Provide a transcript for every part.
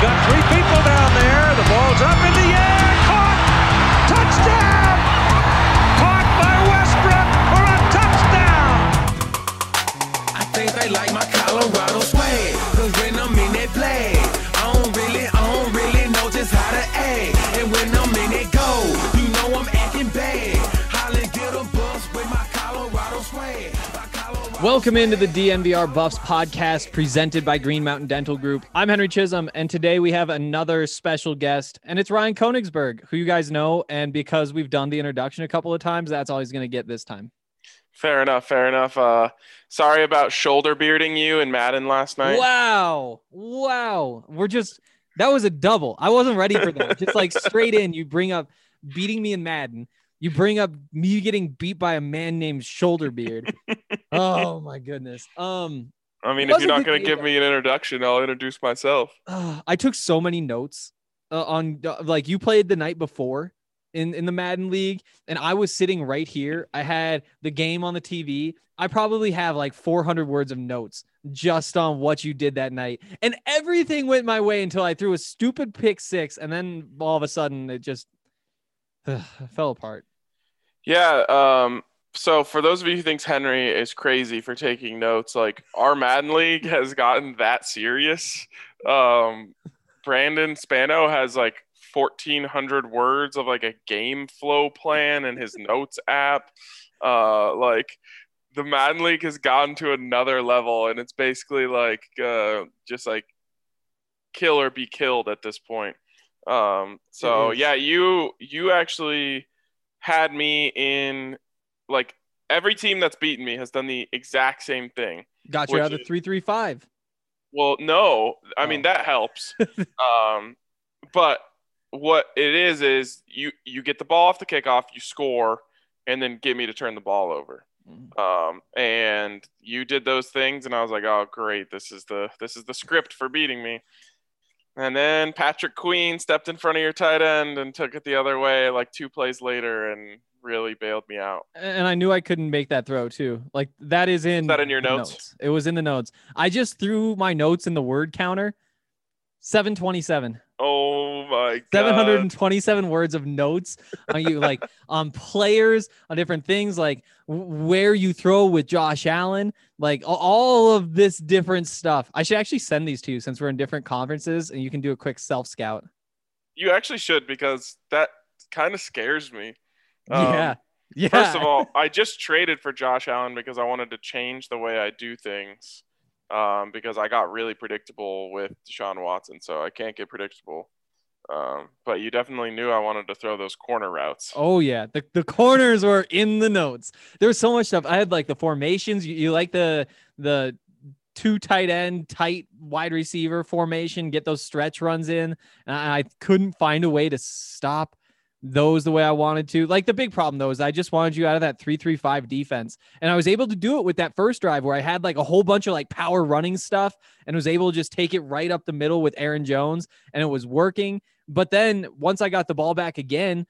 Got three Welcome into the DNVR Buffs podcast presented by Green Mountain Dental Group. I'm Henry Chisholm, and today we have another special guest, and it's Ryan Koenigsberg, who you guys know. And because we've done the introduction a couple of times, that's all he's going to get this time. Fair enough. Fair enough. Uh, sorry about shoulder bearding you in Madden last night. Wow. Wow. We're just, that was a double. I wasn't ready for that. just like straight in, you bring up beating me in Madden. You bring up me getting beat by a man named Shoulderbeard. oh my goodness. Um, I mean, if you're wasn't going to give me an introduction, I'll introduce myself. uh, I took so many notes uh, on uh, like you played the night before in in the Madden League, and I was sitting right here. I had the game on the TV. I probably have like 400 words of notes just on what you did that night, and everything went my way until I threw a stupid pick six, and then all of a sudden it just fell apart. Yeah. Um, so for those of you who thinks Henry is crazy for taking notes, like our Madden League has gotten that serious. Um, Brandon Spano has like 1400 words of like a game flow plan in his notes app. Uh, like the Madden League has gotten to another level, and it's basically like uh, just like kill or be killed at this point. Um, so is. yeah, you you actually had me in like every team that's beaten me has done the exact same thing. Got you out of three three five. Well, no, I mean Oh. that helps. um, but what it is is you you get the ball off the kickoff, you score, and then get me to turn the ball over. Mhm. Um, and you did those things, and I was like, oh great, this is the this is the script for beating me. And then Patrick Queen stepped in front of your tight end and took it the other way, like two plays later, and really bailed me out. and I knew I couldn't make that throw too. Like that is in that in your the notes? It was in the notes. I just threw my notes in the word counter. 727. Oh my god! 727 words of notes on you like on players on different things like where you throw with Josh Allen like all of this different stuff. I should actually send these to you since we're in different conferences and you can do a quick self scout. You actually should because that kind of scares me. Um, yeah. Yeah. First of all, I just traded for Josh Allen because I wanted to change the way I do things. Um, because I got really predictable with Deshaun Watson, so I can't get predictable. Um, but you definitely knew I wanted to throw those corner routes. Oh yeah, the, the corners were in the notes. There was so much stuff. I had like the formations. You, you like the the two tight end, tight wide receiver formation. Get those stretch runs in. And I, I couldn't find a way to stop those the way I wanted to. Like the big problem though is I just wanted you out of that three three five defense, and I was able to do it with that first drive where I had like a whole bunch of like power running stuff and was able to just take it right up the middle with Aaron Jones, and it was working. But then once I got the ball back again,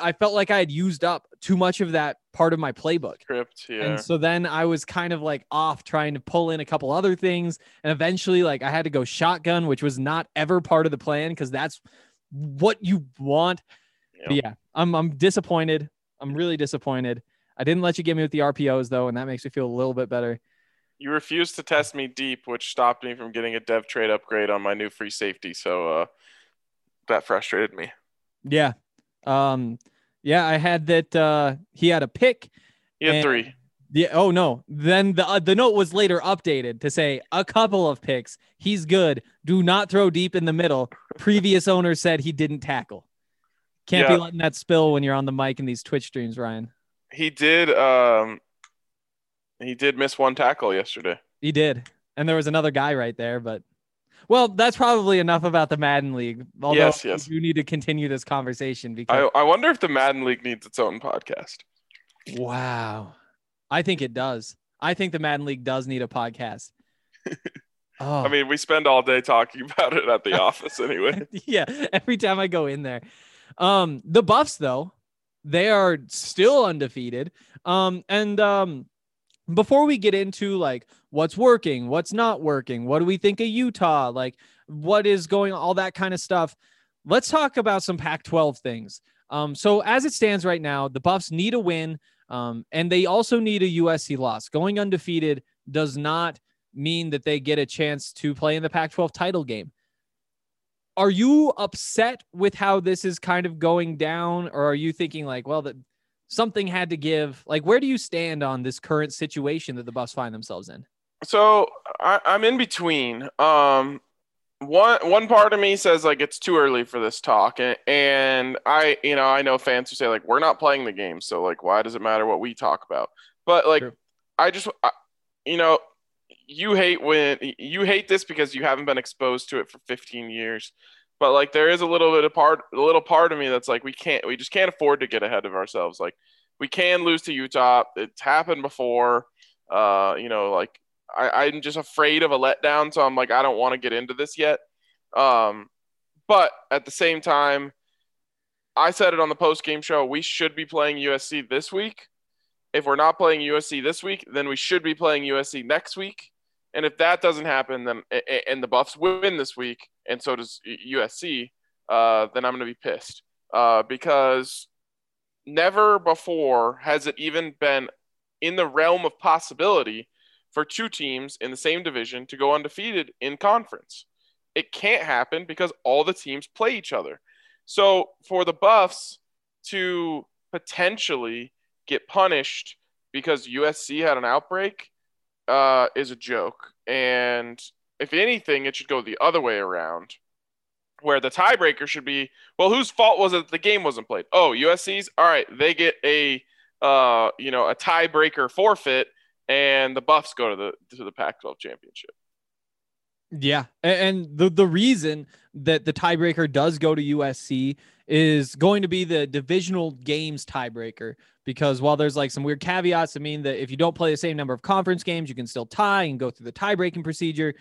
I felt like I had used up too much of that part of my playbook. Script, yeah. And so then I was kind of like off trying to pull in a couple other things. And eventually, like I had to go shotgun, which was not ever part of the plan because that's what you want. But yeah, I'm I'm disappointed. I'm really disappointed. I didn't let you get me with the RPOs though, and that makes me feel a little bit better. You refused to test me deep, which stopped me from getting a dev trait upgrade on my new free safety. So uh, that frustrated me. Yeah. Um, yeah, I had that. Uh, he had a pick. He had And- three. Yeah. Oh no. Then the uh, the note was later updated to say a couple of picks. He's good. Do not throw deep in the middle. Previous owner said he didn't tackle. Can't Yeah. be letting that spill when you're on the mic in these Twitch streams, Ryan. He did. Um, he did miss one tackle yesterday. He did. And there was another guy right there, but well, that's probably enough about the Madden League. Although Yes, yes. you need to continue this conversation because I, I wonder if the Madden League needs its own podcast. wow. I think it does. I think the Madden League does need a podcast. Oh, I mean, we spend all day talking about it at the office anyway. yeah, every time I go in there. Um, the Buffs though, they are still undefeated. Um, and um, before we get into like what's working, what's not working, what do we think of Utah, like what is going, all that kind of stuff. Let's talk about some Pac-12 things. Um, so as it stands right now, the Buffs need a win, um, and they also need a USC loss. Going undefeated does not mean that they get a chance to play in the Pac-12 title game are you upset with how this is kind of going down or are you thinking like well that something had to give like where do you stand on this current situation that the buffs find themselves in So I, I'm in between. Um, one one part of me says like it's too early for this talk, and, and I you know I know fans who say like we're not playing the game, so like why does it matter what we talk about? But like True. I just I, you know you hate when you hate this because you haven't been exposed to it for 15 years. But like there is a little bit of part a little part of me that's like we can't we just can't afford to get ahead of ourselves. Like we can lose to Utah. It's happened before. Uh, you know, like I, I'm just afraid of a letdown, so I'm like, I don't want to get into this yet. Um, but at the same time, I said it on the post game show. We should be playing USC this week. If we're not playing USC this week, then we should be playing USC next week. And if that doesn't happen, then and the Buffs win this week, and so does USC, uh, then I'm going to be pissed uh, because never before has it even been in the realm of possibility for two teams in the same division to go undefeated in conference. It can't happen because all the teams play each other. So for the Buffs to potentially get punished because USC had an outbreak uh, is a joke. And if anything, it should go the other way around, where the tiebreaker should be, well, whose fault was it the game wasn't played? Oh, USC's. All right, they get a uh, you know a tiebreaker forfeit, and the Buffs go to the to the Pac-12 championship. Yeah, and the the reason that the tiebreaker does go to USC is going to be the divisional games tiebreaker because while there's like some weird caveats that mean that if you don't play the same number of conference games, you can still tie and go through the tie-breaking procedure.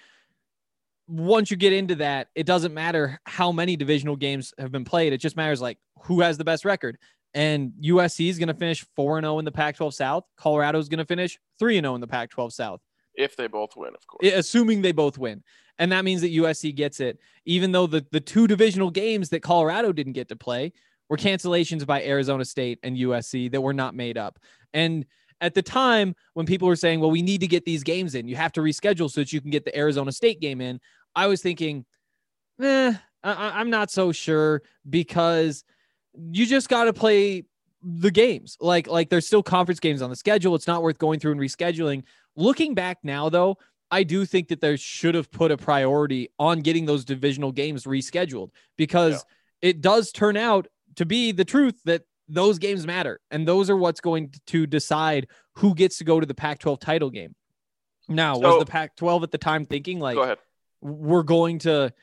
Once you get into that, it doesn't matter how many divisional games have been played. It just matters like who has the best record. And USC is going to finish 4 0 in the Pac 12 South. Colorado is going to finish 3 0 in the Pac 12 South If they both win, of course. assuming they both win. And that means that USC gets it, even though the, the two divisional games that Colorado didn't get to play were cancellations by Arizona State and USC that were not made up. And at the time, when people were saying, well, we need to get these games in, you have to reschedule so that you can get the Arizona State game in, I was thinking, eh, I, I'm not so sure because you just got to play the games. Like, like there's still conference games on the schedule. It's not worth going through and rescheduling. Looking back now, though, I do think that there should have put a priority on getting those divisional games rescheduled because it does turn out to be the truth that those games matter and those are what's going to decide who gets to go to the Pac-12 title game. Now, was the Pac-12 at the time thinking like Go we're going to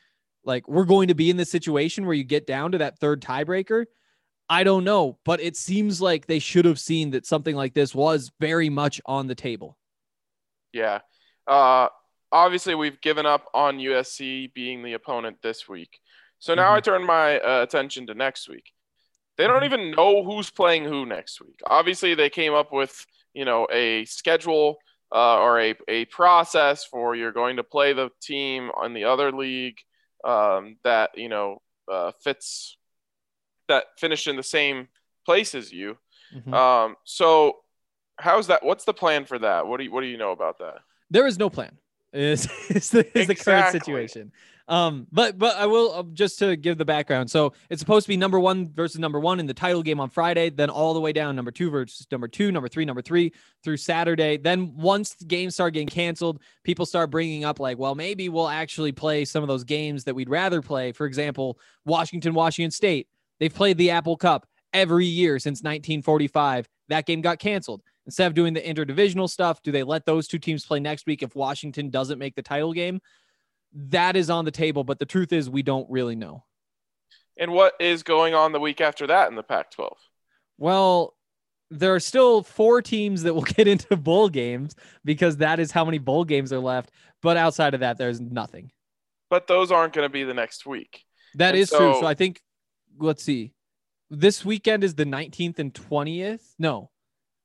like we're going to be in this situation where you get down to that third tiebreaker? I don't know, but it seems like they should have seen that something like this was very much on the table. Yeah. Uh, obviously, we've given up on USC being the opponent this week. So now I turn my uh, attention to next week. They don't Mhm. even know who's playing who next week. Obviously, they came up with you know a schedule uh, or a, a process for you're going to play the team on the other league um, that you know uh, fits that finished in the same place as you. Mhm. Um, so How's that? What's the plan for that? What do you What do you know about that? There is no plan. Is is the, is the current situation. Um, but but I will uh, just to give the background. So it's supposed to be number one versus number one in the title game on Friday, then all the way down number two versus number two, number three, number three through Saturday. Then once the games start getting canceled, people start bringing up like, well, maybe we'll actually play some of those games that we'd rather play. For example, Washington, Washington State. They've played the Apple Cup every year since 1945. That game got canceled. Instead of doing the interdivisional stuff, do they let those two teams play next week if Washington doesn't make the title game? That is on the table, but the truth is we don't really know. And what is going on the week after that in the Pac-12? Well, there are still four teams that will get into bowl games because that is how many bowl games are left. But outside of that, there's nothing. But those aren't going to be the next week. That And is true. so- So I think, let's see. This weekend is the 19th and 20th. No,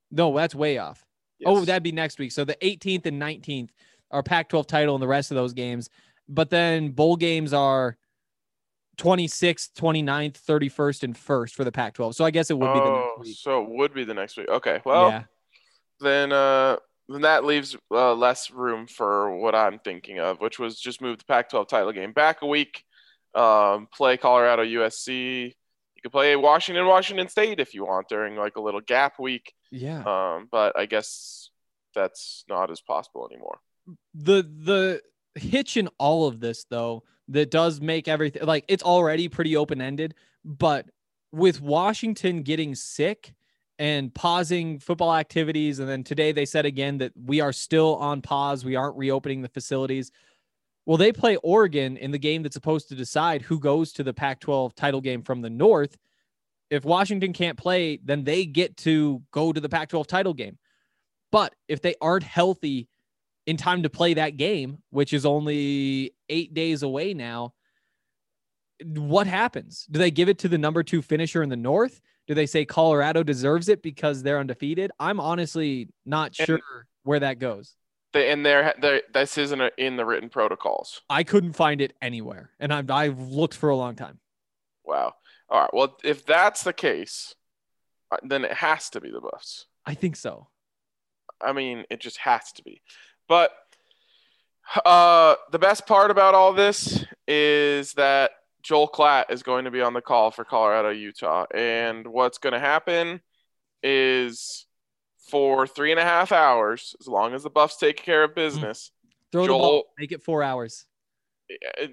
no, that's way off. Oh, that'd be next week. So the 18th and 19th are Pac 12 title and the rest of those games. But then bowl games are 26th, 29th, 31st, and 1st for the Pac 12. So I guess it would be the Oh, next week. so it would be the next week. Okay. Well, yeah. then uh then that leaves uh, less room for what I'm thinking of, which was just move the Pac-12 title game back a week, um, play Colorado USC. You could play Washington Washington State if you want during like a little gap week. Yeah. Um, but I guess that's not as possible anymore. the the hitch in all of this though that does make everything like it's already pretty open ended but with Washington getting sick and pausing football activities and then today they said again that we are still on pause we aren't reopening the facilities. Well they play Oregon in the game that's supposed to decide who goes to the Pac-12 title game from the north. If Washington can't play then they get to go to the Pac-12 title game. But if they aren't healthy in time to play that game, which is only eight days away now, what happens? Do they give it to the number two finisher in the North? Do they say Colorado deserves it because they're undefeated? I'm honestly not And- sure where that goes. They, and there, there, this isn't a, in the written protocols. I couldn't find it anywhere, and I've, I've looked for a long time. Wow. All right. Well, if that's the case, uh, then it has to be the Buffs. I think so. I mean, it just has to be. But uh, the best part about all this is that Joel Klatt is going to be on the call for Colorado, Utah. And what's going to happen is for three and a half hours, as long as the Buffs take care of business, Throw the Joel- ball, make it four hours.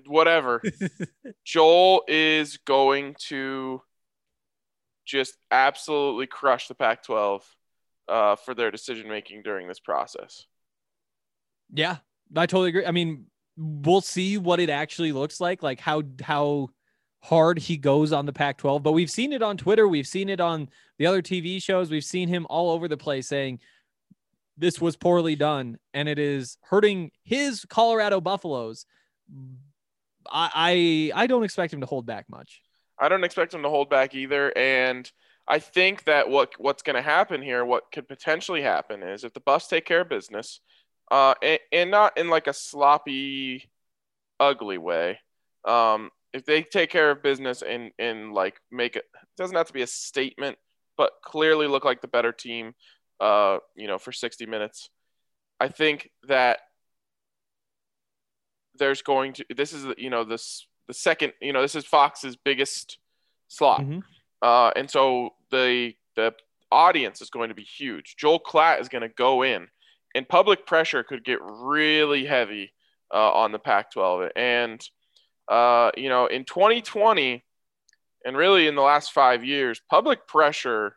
whatever, Joel is going to just absolutely crush the Pac 12 uh, for their decision making during this process. Yeah, I totally agree. I mean, we'll see what it actually looks like, like how how hard he goes on the Pac-12. But we've seen it on Twitter, we've seen it on the other TV shows, we've seen him all over the place saying this was poorly done and it is hurting his Colorado Buffaloes. I I, I don't expect him to hold back much. I don't expect him to hold back either. And I think that what what's going to happen here, what could potentially happen, is if the Buffs take care of business, uh, and, and not in like a sloppy, ugly way. Um, if they take care of business and and like make it, it doesn't have to be a statement, but clearly look like the better team. Uh, you know, for 60 minutes, I think that there's going to this is you know this the second you know this is Fox's biggest slot, Mhm. uh, and so the the audience is going to be huge. Joel Klatt is going to go in, and public pressure could get really heavy uh, on the Pac-12. And uh, you know, in 2020, and really in the last five years, public pressure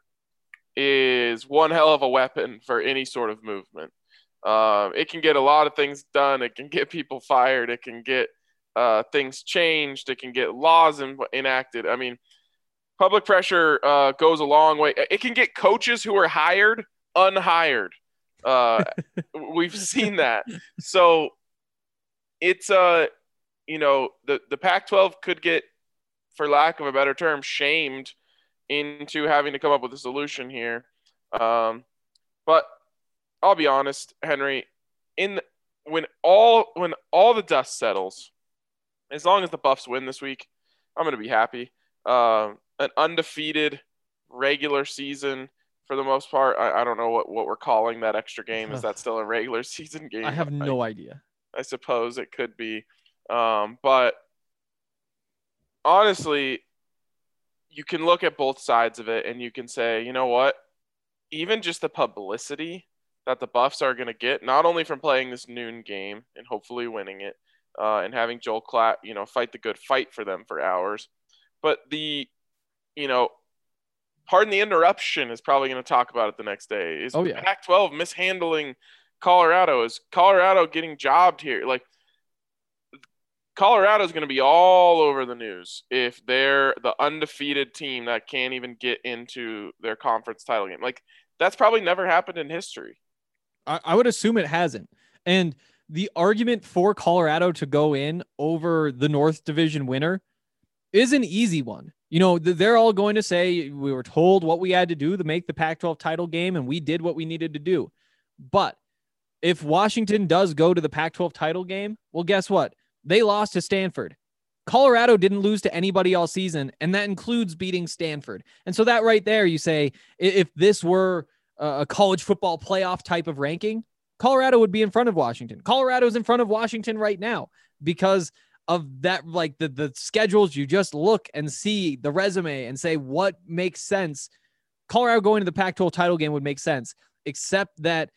is one hell of a weapon for any sort of movement. Um, it can get a lot of things done. It can get people fired. It can get uh, things changed. It can get laws en- enacted. I mean, public pressure uh, goes a long way. It can get coaches who are hired unhired. Uh, we've seen that. So it's uh, you know, the the Pac-12 could get, for lack of a better term, shamed into having to come up with a solution here. Um, but I'll be honest, Henry, in when all when all the dust settles, as long as the Buffs win this week, I'm gonna be happy. Um, an undefeated regular season for the most part. I, I don't know what, what we're calling that extra game. Is that still a regular season game? I have no idea. I suppose it could be. Um, but honestly, you can look at both sides of it and you can say, you know what? Even just the publicity that the Buffs are going to get, not only from playing this noon game and hopefully winning it, uh, and having Joel Klatt, you know, fight the good fight for them for hours, but the, you know, pardon the interruption is probably going to talk about it the next day. Is Oh, yeah. Pac-12 mishandling Colorado? Is Colorado getting jobbed here? Like Colorado is going to be all over the news if they're the undefeated team that can't even get into their conference title game. Like that's probably never happened in history. I, I would assume it hasn't. And the argument for Colorado to go in over the North Division winner is an easy one. You know, they're all going to say we were told what we had to do to make the Pac 12 title game, and we did what we needed to do. But if Washington does go to the Pac 12 title game, well, guess what? They lost to Stanford. Colorado didn't lose to anybody all season, and that includes beating Stanford. And so, that right there, you say, if this were a college football playoff type of ranking, Colorado would be in front of Washington. Colorado's in front of Washington right now because of that, like the, the schedules. You just look and see the resume and say what makes sense. Colorado going to the Pac 12 title game would make sense, except that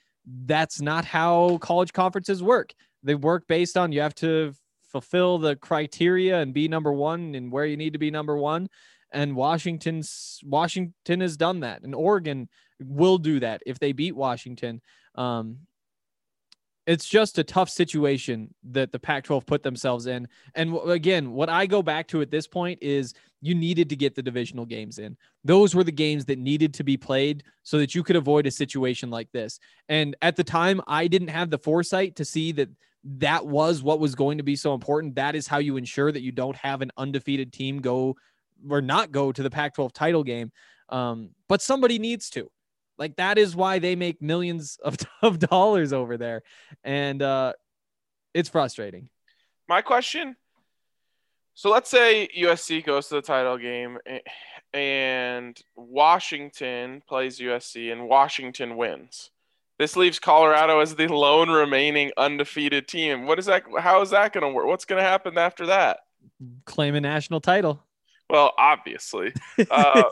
that's not how college conferences work. They work based on you have to fulfill the criteria and be number one and where you need to be number one. And Washington's Washington has done that, and Oregon will do that if they beat Washington. Um, it's just a tough situation that the Pac 12 put themselves in. And again, what I go back to at this point is you needed to get the divisional games in. Those were the games that needed to be played so that you could avoid a situation like this. And at the time, I didn't have the foresight to see that that was what was going to be so important. That is how you ensure that you don't have an undefeated team go or not go to the Pac 12 title game. Um, but somebody needs to. Like that is why they make millions of, of dollars over there. And uh it's frustrating. My question. So let's say USC goes to the title game and Washington plays USC and Washington wins. This leaves Colorado as the lone remaining undefeated team. What is that? How is that going to work? What's going to happen after that? Claim a national title. Well, obviously, uh,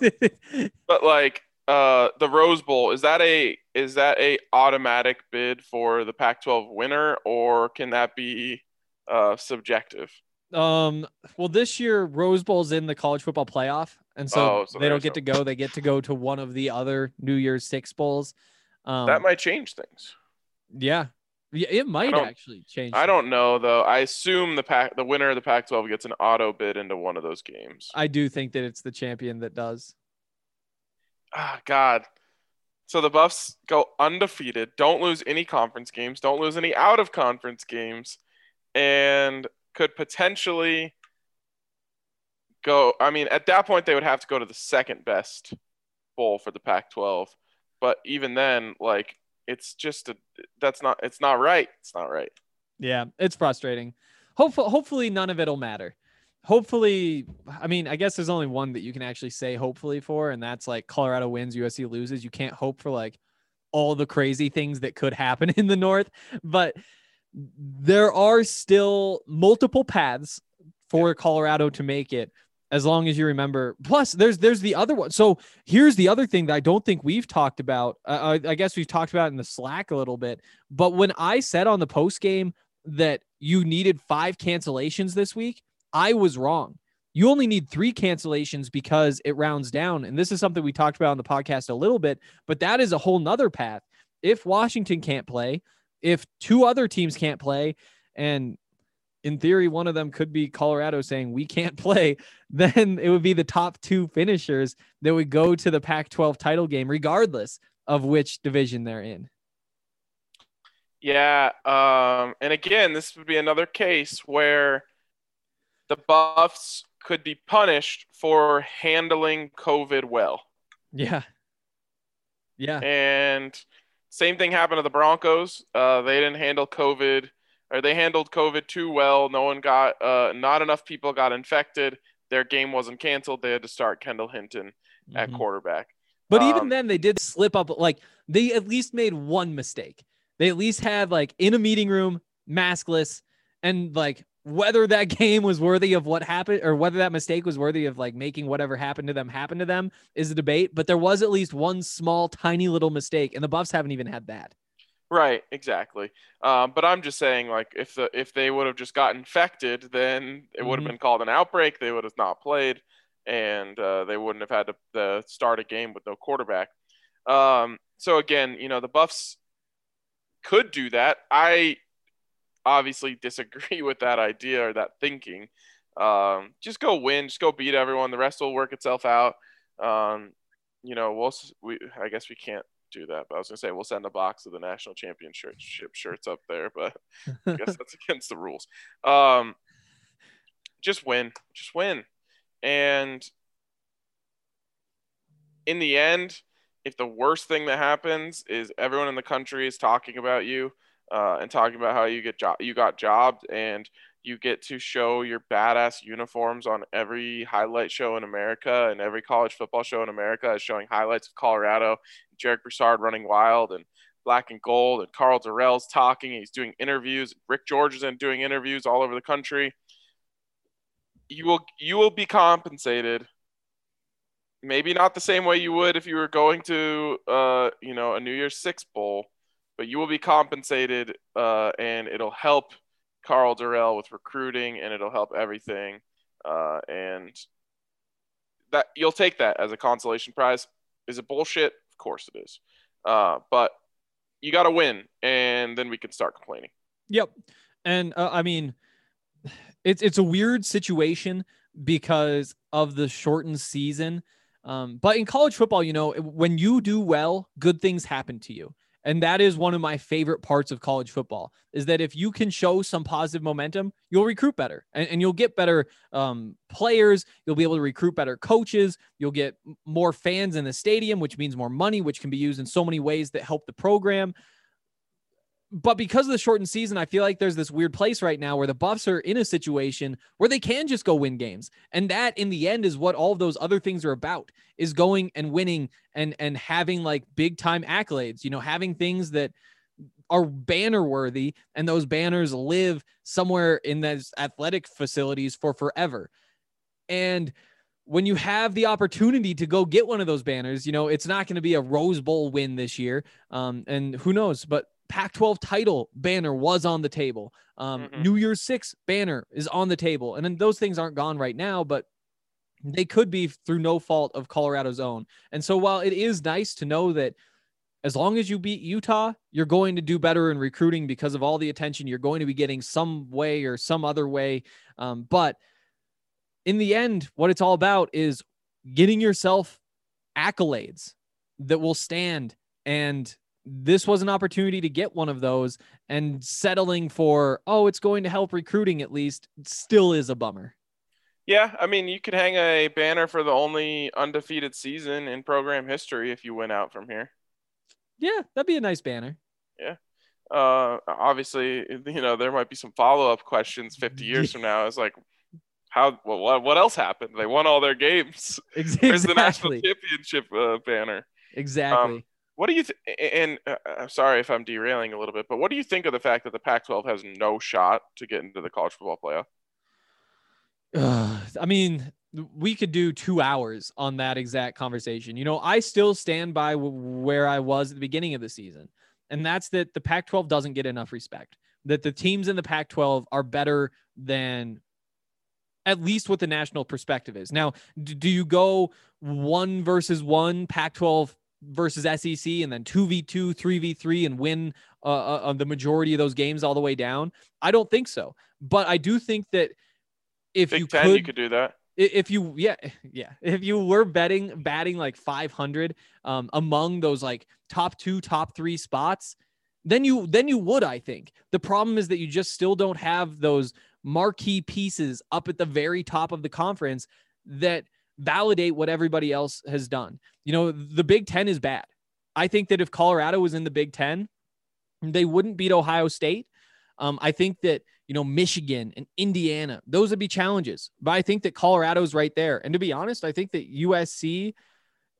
but like uh, the Rose Bowl is that a is that a automatic bid for the Pac-12 winner, or can that be uh, subjective? um well this year Rose Bowl's in the college football playoff. And so, Oh, so they don't get to go. They get to go to one of the other New Year's Six bowls. Um that might change things. yeah. Yeah, it might actually change. I don't know though. I assume the pack the winner of the Pac-12 gets an auto bid into one of those games. I do think that it's the champion that does. Ah, God. So the Buffs go undefeated, don't lose any conference games, don't lose any out of conference games, and could potentially go. I mean, at that point, they would have to go to the second best bowl for the Pac 12. But even then, like, it's just a that's not it's not right. It's not right. Yeah, it's frustrating. Hopefully, hopefully none of it'll matter. Hopefully, I mean, I guess there's only one that you can actually say hopefully for, and that's like Colorado wins, USC loses. You can't hope for like all the crazy things that could happen in the North, but there are still multiple paths for Colorado to make it as long as you remember. Plus, there's there's the other one. So here's the other thing that I don't think we've talked about. Uh, I I guess we've talked about in the Slack a little bit. But when I said on the post game that you needed five cancellations this week, I was wrong. You only need three cancellations because it rounds down. And this is something we talked about on the podcast a little bit, but that is a whole nother path. If Washington can't play, if two other teams can't play, and in theory, one of them could be Colorado saying we can't play, then it would be the top two finishers that would go to the Pac 12 title game, regardless of which division they're in. Yeah, um, and again, this would be another case where the Buffs could be punished for handling COVID well. Yeah. Yeah. And same thing happened to the Broncos. Uh, they didn't handle COVID, or they handled COVID too well. No one got, uh, not enough people got infected. Their game wasn't canceled. They had to start Kendall Hinton at Mhm. quarterback. But even Um, then, they did slip up. Like they at least made one mistake. They at least had like in a meeting room, maskless, and like whether that game was worthy of what happened or whether that mistake was worthy of like making whatever happened to them happen to them is a debate. But there was at least one small, tiny little mistake, and the Buffs haven't even had that. Right, exactly. Um, but I'm just saying, like, if the if they would have just got infected, then it would have Mhm. been called an outbreak. They would have not played, and uh, they wouldn't have had to uh, start a game with no quarterback. Um, so again, you know, the Buffs could do that. I obviously disagree with that idea or that thinking. Um, just go win, just go beat everyone. The rest will work itself out. Um, you know, we'll we I guess we can't do that, but I was gonna say we'll send a box of the national championship shirts up there, but I guess that's against the rules. Um, just win, just win, and in the end, if the worst thing that happens is everyone in the country is talking about you uh, and talking about how you get job, you got jobbed, and you get to show your badass uniforms on every highlight show in America and every college football show in America is showing highlights of Colorado, Jarek Broussard running wild and black and gold, and Karl Dorrell's talking. He's doing interviews. Rick George is in doing interviews all over the country. You will you will be compensated. Maybe not the same way you would if you were going to uh, you know a New Year's Six bowl, but you will be compensated, uh, and it'll help Karl Dorrell with recruiting, and it'll help everything. Uh, and that you'll take that as a consolation prize. Is it bullshit? Of course it is. Uh, but you got to win, and then we can start complaining. Yep. And uh, I mean, it's it's a weird situation because of the shortened season. Um, but in college football, you know, when you do well, good things happen to you. And that is one of my favorite parts of college football is that if you can show some positive momentum, you'll recruit better and, and you'll get better um, players. You'll be able to recruit better coaches. You'll get more fans in the stadium, which means more money, which can be used in so many ways that help the program but because of the shortened season, I feel like there's this weird place right now where the Buffs are in a situation where they can just go win games. And that in the end is what all those other things are about is going and winning and and having like big time accolades, you know, having things that are banner worthy and those banners live somewhere in those athletic facilities for forever. And when you have the opportunity to go get one of those banners, you know, it's not going to be a Rose Bowl win this year. Um, and who knows, but Pac 12 title banner was on the table. Um, Mhm. New Year's Six banner is on the table. And then those things aren't gone right now, but they could be through no fault of Colorado's own. And so while it is nice to know that as long as you beat Utah, you're going to do better in recruiting because of all the attention you're going to be getting some way or some other way. Um, but in the end, what it's all about is getting yourself accolades that will stand. And this was an opportunity to get one of those and settling for, oh, it's going to help recruiting at least still is a bummer. Yeah, I mean, you could hang a banner for the only undefeated season in program history if you win out from here. Yeah, that'd be a nice banner. Yeah. Uh, obviously, you know there might be some follow up questions 50 years from now. It's like, how? Well, what? What else happened? They won all their games. Ex- Where's the national championship uh, banner? Exactly. What do you? Th- and uh, I'm sorry if I'm derailing a little bit, but what do you think of the fact that the Pac-12 has no shot to get into the college football playoff? Ugh, I mean, we could do two hours on that exact conversation. You know, I still stand by w- where I was at the beginning of the season, and that's that the Pac 12 doesn't get enough respect, that the teams in the Pac 12 are better than at least what the national perspective is. Now, do you go one versus one, Pac 12 versus SEC, and then 2v2, 3v3, and win uh, uh, uh, the majority of those games all the way down? I don't think so. But I do think that if Big you Ten, could, you could do that. if you yeah yeah if you were betting batting like 500 um among those like top two top three spots then you then you would i think the problem is that you just still don't have those marquee pieces up at the very top of the conference that validate what everybody else has done you know the big 10 is bad i think that if colorado was in the big 10 they wouldn't beat ohio state um, I think that you know Michigan and Indiana, those would be challenges. But I think that Colorado's right there. And to be honest, I think that USC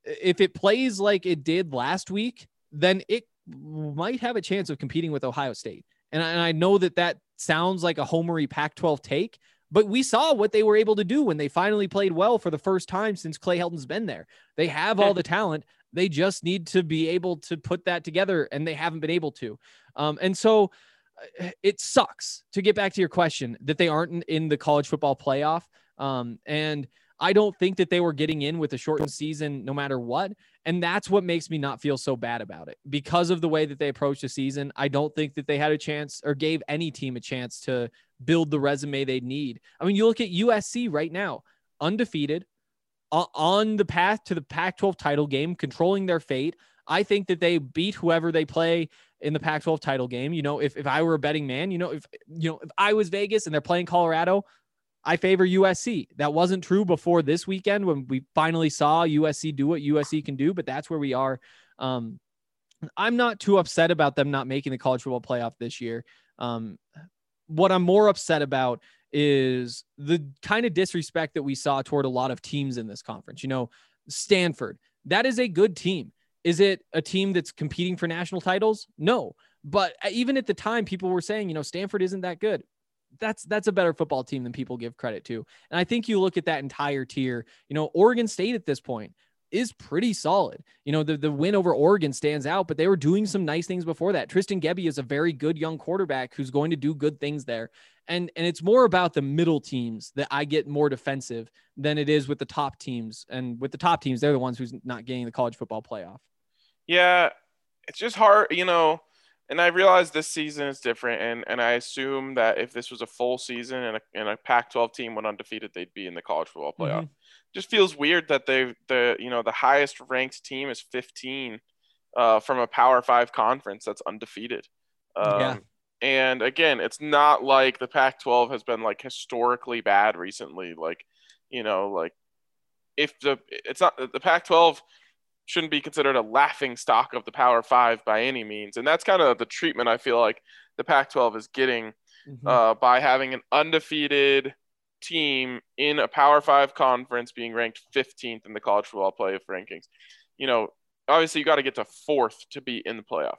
if it plays like it did last week, then it might have a chance of competing with Ohio State. And I, and I know that that sounds like a homery Pac-12 take, but we saw what they were able to do when they finally played well for the first time since Clay Helton's been there. They have all the talent. They just need to be able to put that together, and they haven't been able to. Um, and so uh, it sucks to get back to your question that they aren't in, in the college football playoff. Um, and I don't think that they were getting in with a shortened season no matter what. And that's what makes me not feel so bad about it because of the way that they approached the season. I don't think that they had a chance or gave any team a chance to build the resume they need. I mean, you look at USC right now, undefeated, on the path to the Pac 12 title game, controlling their fate. I think that they beat whoever they play in the Pac 12 title game. You know, if, if I were a betting man, you know, if, you know, if I was Vegas and they're playing Colorado, I favor USC. That wasn't true before this weekend when we finally saw USC do what USC can do, but that's where we are. Um, I'm not too upset about them not making the college football playoff this year. Um, what I'm more upset about is the kind of disrespect that we saw toward a lot of teams in this conference. You know, Stanford, that is a good team. Is it a team that's competing for national titles? No. But even at the time, people were saying, you know, Stanford isn't that good that's that's a better football team than people give credit to. And I think you look at that entire tier, you know, Oregon State at this point is pretty solid. You know, the, the win over Oregon stands out, but they were doing some nice things before that. Tristan Gebbia is a very good young quarterback who's going to do good things there. And and it's more about the middle teams that I get more defensive than it is with the top teams. And with the top teams, they're the ones who's not getting the college football playoff. Yeah, it's just hard, you know, and I realize this season is different, and, and I assume that if this was a full season and a, and a Pac-12 team went undefeated, they'd be in the college football playoff. Mm-hmm. Just feels weird that they the you know the highest ranked team is 15 uh, from a Power Five conference that's undefeated. Um, yeah. And again, it's not like the Pac-12 has been like historically bad recently. Like, you know, like if the it's not the Pac-12 shouldn't be considered a laughing stock of the Power Five by any means. And that's kind of the treatment I feel like the Pac 12 is getting mm-hmm. uh, by having an undefeated team in a Power Five conference being ranked 15th in the college football playoff rankings. You know, obviously, you got to get to fourth to be in the playoff.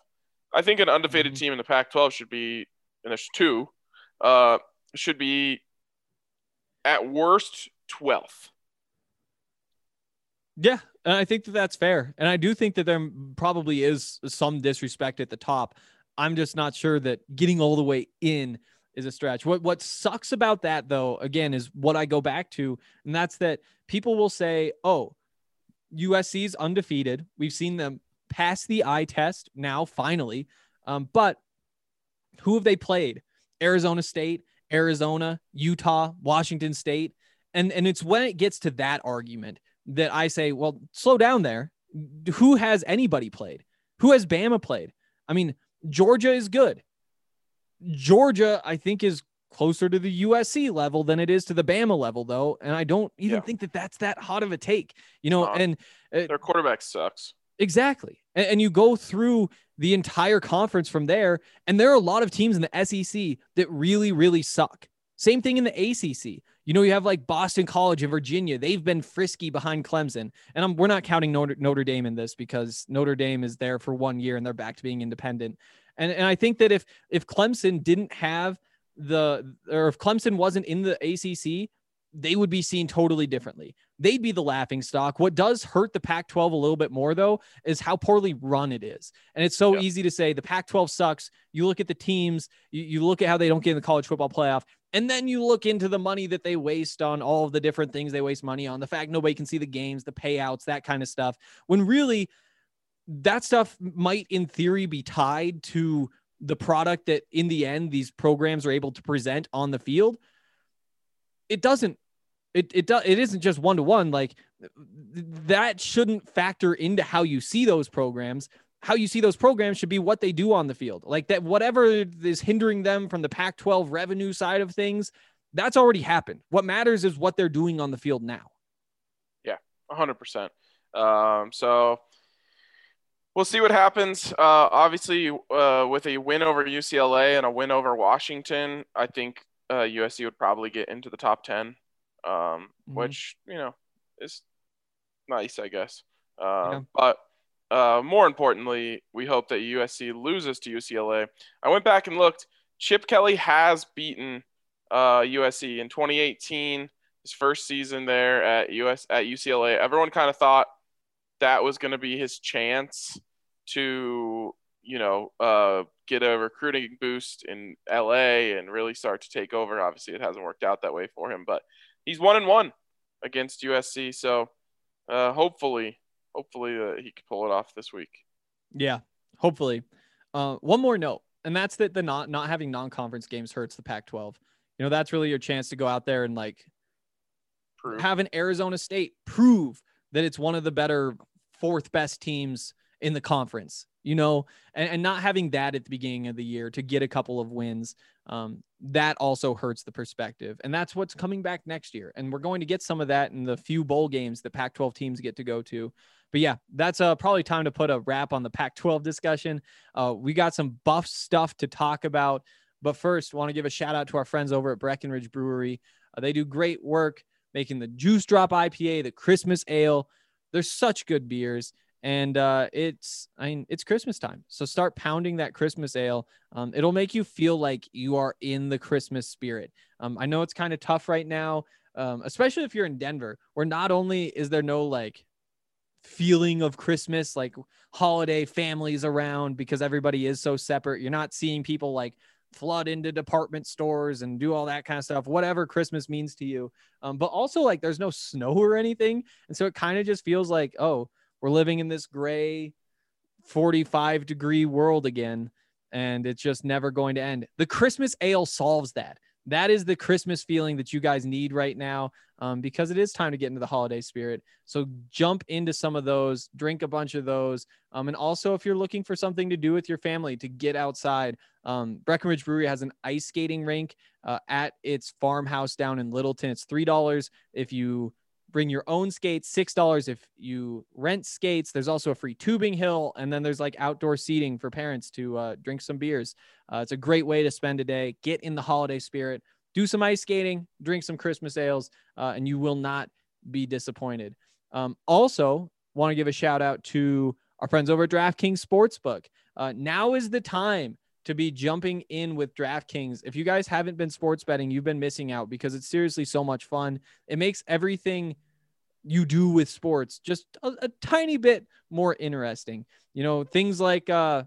I think an undefeated mm-hmm. team in the Pac 12 should be, and there's two, uh, should be at worst 12th. Yeah, and I think that that's fair. And I do think that there probably is some disrespect at the top. I'm just not sure that getting all the way in is a stretch. What what sucks about that though, again, is what I go back to, and that's that people will say, "Oh, USC's undefeated. We've seen them pass the eye test now, finally." Um, but who have they played? Arizona State, Arizona, Utah, Washington State, and and it's when it gets to that argument that I say, well, slow down there. Who has anybody played? Who has Bama played? I mean, Georgia is good. Georgia, I think, is closer to the USC level than it is to the Bama level, though. And I don't even yeah. think that that's that hot of a take, you know. and uh, their quarterback sucks. Exactly. And, and, you go through the entire conference from there, and there are a lot of teams in the SEC that really, really suck. Same thing in the ACC. You know, you have like Boston College and Virginia. They've been frisky behind Clemson. And I'm, we're not counting Notre, Notre Dame in this because Notre Dame is there for one year and they're back to being independent. And, and I think that if if Clemson didn't have the or if Clemson wasn't in the ACC, they would be seen totally differently. They'd be the laughing stock. What does hurt the Pac 12 a little bit more, though, is how poorly run it is. And it's so yeah. easy to say the Pac 12 sucks. You look at the teams, you, you, look at how they don't get in the college football playoff, and then you look into the money that they waste on all of the different things they waste money on, the fact nobody can see the games, the payouts, that kind of stuff. When really, that stuff might, in theory, be tied to the product that in the end these programs are able to present on the field. It doesn't. It it does. It isn't just one to one. Like that shouldn't factor into how you see those programs how you see those programs should be what they do on the field. Like that, whatever is hindering them from the Pac 12 revenue side of things, that's already happened. What matters is what they're doing on the field now. Yeah, 100%. Um, so we'll see what happens. Uh, obviously, uh, with a win over UCLA and a win over Washington, I think uh, USC would probably get into the top 10, um, mm-hmm. which, you know, is nice, I guess. Uh, Yeah. But uh, more importantly, we hope that USC loses to UCLA. I went back and looked. Chip Kelly has beaten uh, USC in 2018, his first season there at US at UCLA. Everyone kind of thought that was going to be his chance to, you know, uh, get a recruiting boost in LA and really start to take over. Obviously, it hasn't worked out that way for him, but he's one and one against USC. So uh, hopefully, hopefully uh, he can pull it off this week. Yeah, hopefully. Uh, one more note, and that's that the not not having non-conference games hurts the Pac-12. You know, that's really your chance to go out there and like Prove. have an Arizona State prove that it's one of the better fourth best teams in the conference, you know, and, and not having that at the beginning of the year to get a couple of wins, um, that also hurts the perspective. And that's what's coming back next year. And we're going to get some of that in the few bowl games the Pac 12 teams get to go to. But yeah, that's uh, probably time to put a wrap on the Pac 12 discussion. Uh, we got some buff stuff to talk about. But first, want to give a shout out to our friends over at Breckenridge Brewery. Uh, they do great work making the Juice Drop IPA, the Christmas Ale. They're such good beers. And uh, it's, I mean, it's Christmas time. So start pounding that Christmas ale. Um, it'll make you feel like you are in the Christmas spirit. Um, I know it's kind of tough right now, um, especially if you're in Denver, where not only is there no like feeling of Christmas, like holiday families around because everybody is so separate. You're not seeing people like flood into department stores and do all that kind of stuff, whatever Christmas means to you. Um, but also like there's no snow or anything. And so it kind of just feels like, oh, we're living in this gray 45 degree world again. And it's just never going to end. The Christmas ale solves that. That is the Christmas feeling that you guys need right now um, because it is time to get into the holiday spirit. So jump into some of those, drink a bunch of those. Um, and also, if you're looking for something to do with your family to get outside, um, Breckenridge Brewery has an ice skating rink uh, at its farmhouse down in Littleton. It's $3 if you bring your own skates, $6 if you rent skates. There's also a free tubing hill. And then there's like outdoor seating for parents to uh, drink some beers. Uh, it's a great way to spend a day, get in the holiday spirit, do some ice skating, drink some Christmas ales, uh, and you will not be disappointed. Um, also, want to give a shout out to our friends over at DraftKings Sportsbook. Uh, now is the time to be jumping in with DraftKings. If you guys haven't been sports betting, you've been missing out because it's seriously so much fun. It makes everything you do with sports just a, a tiny bit more interesting. You know, things like uh,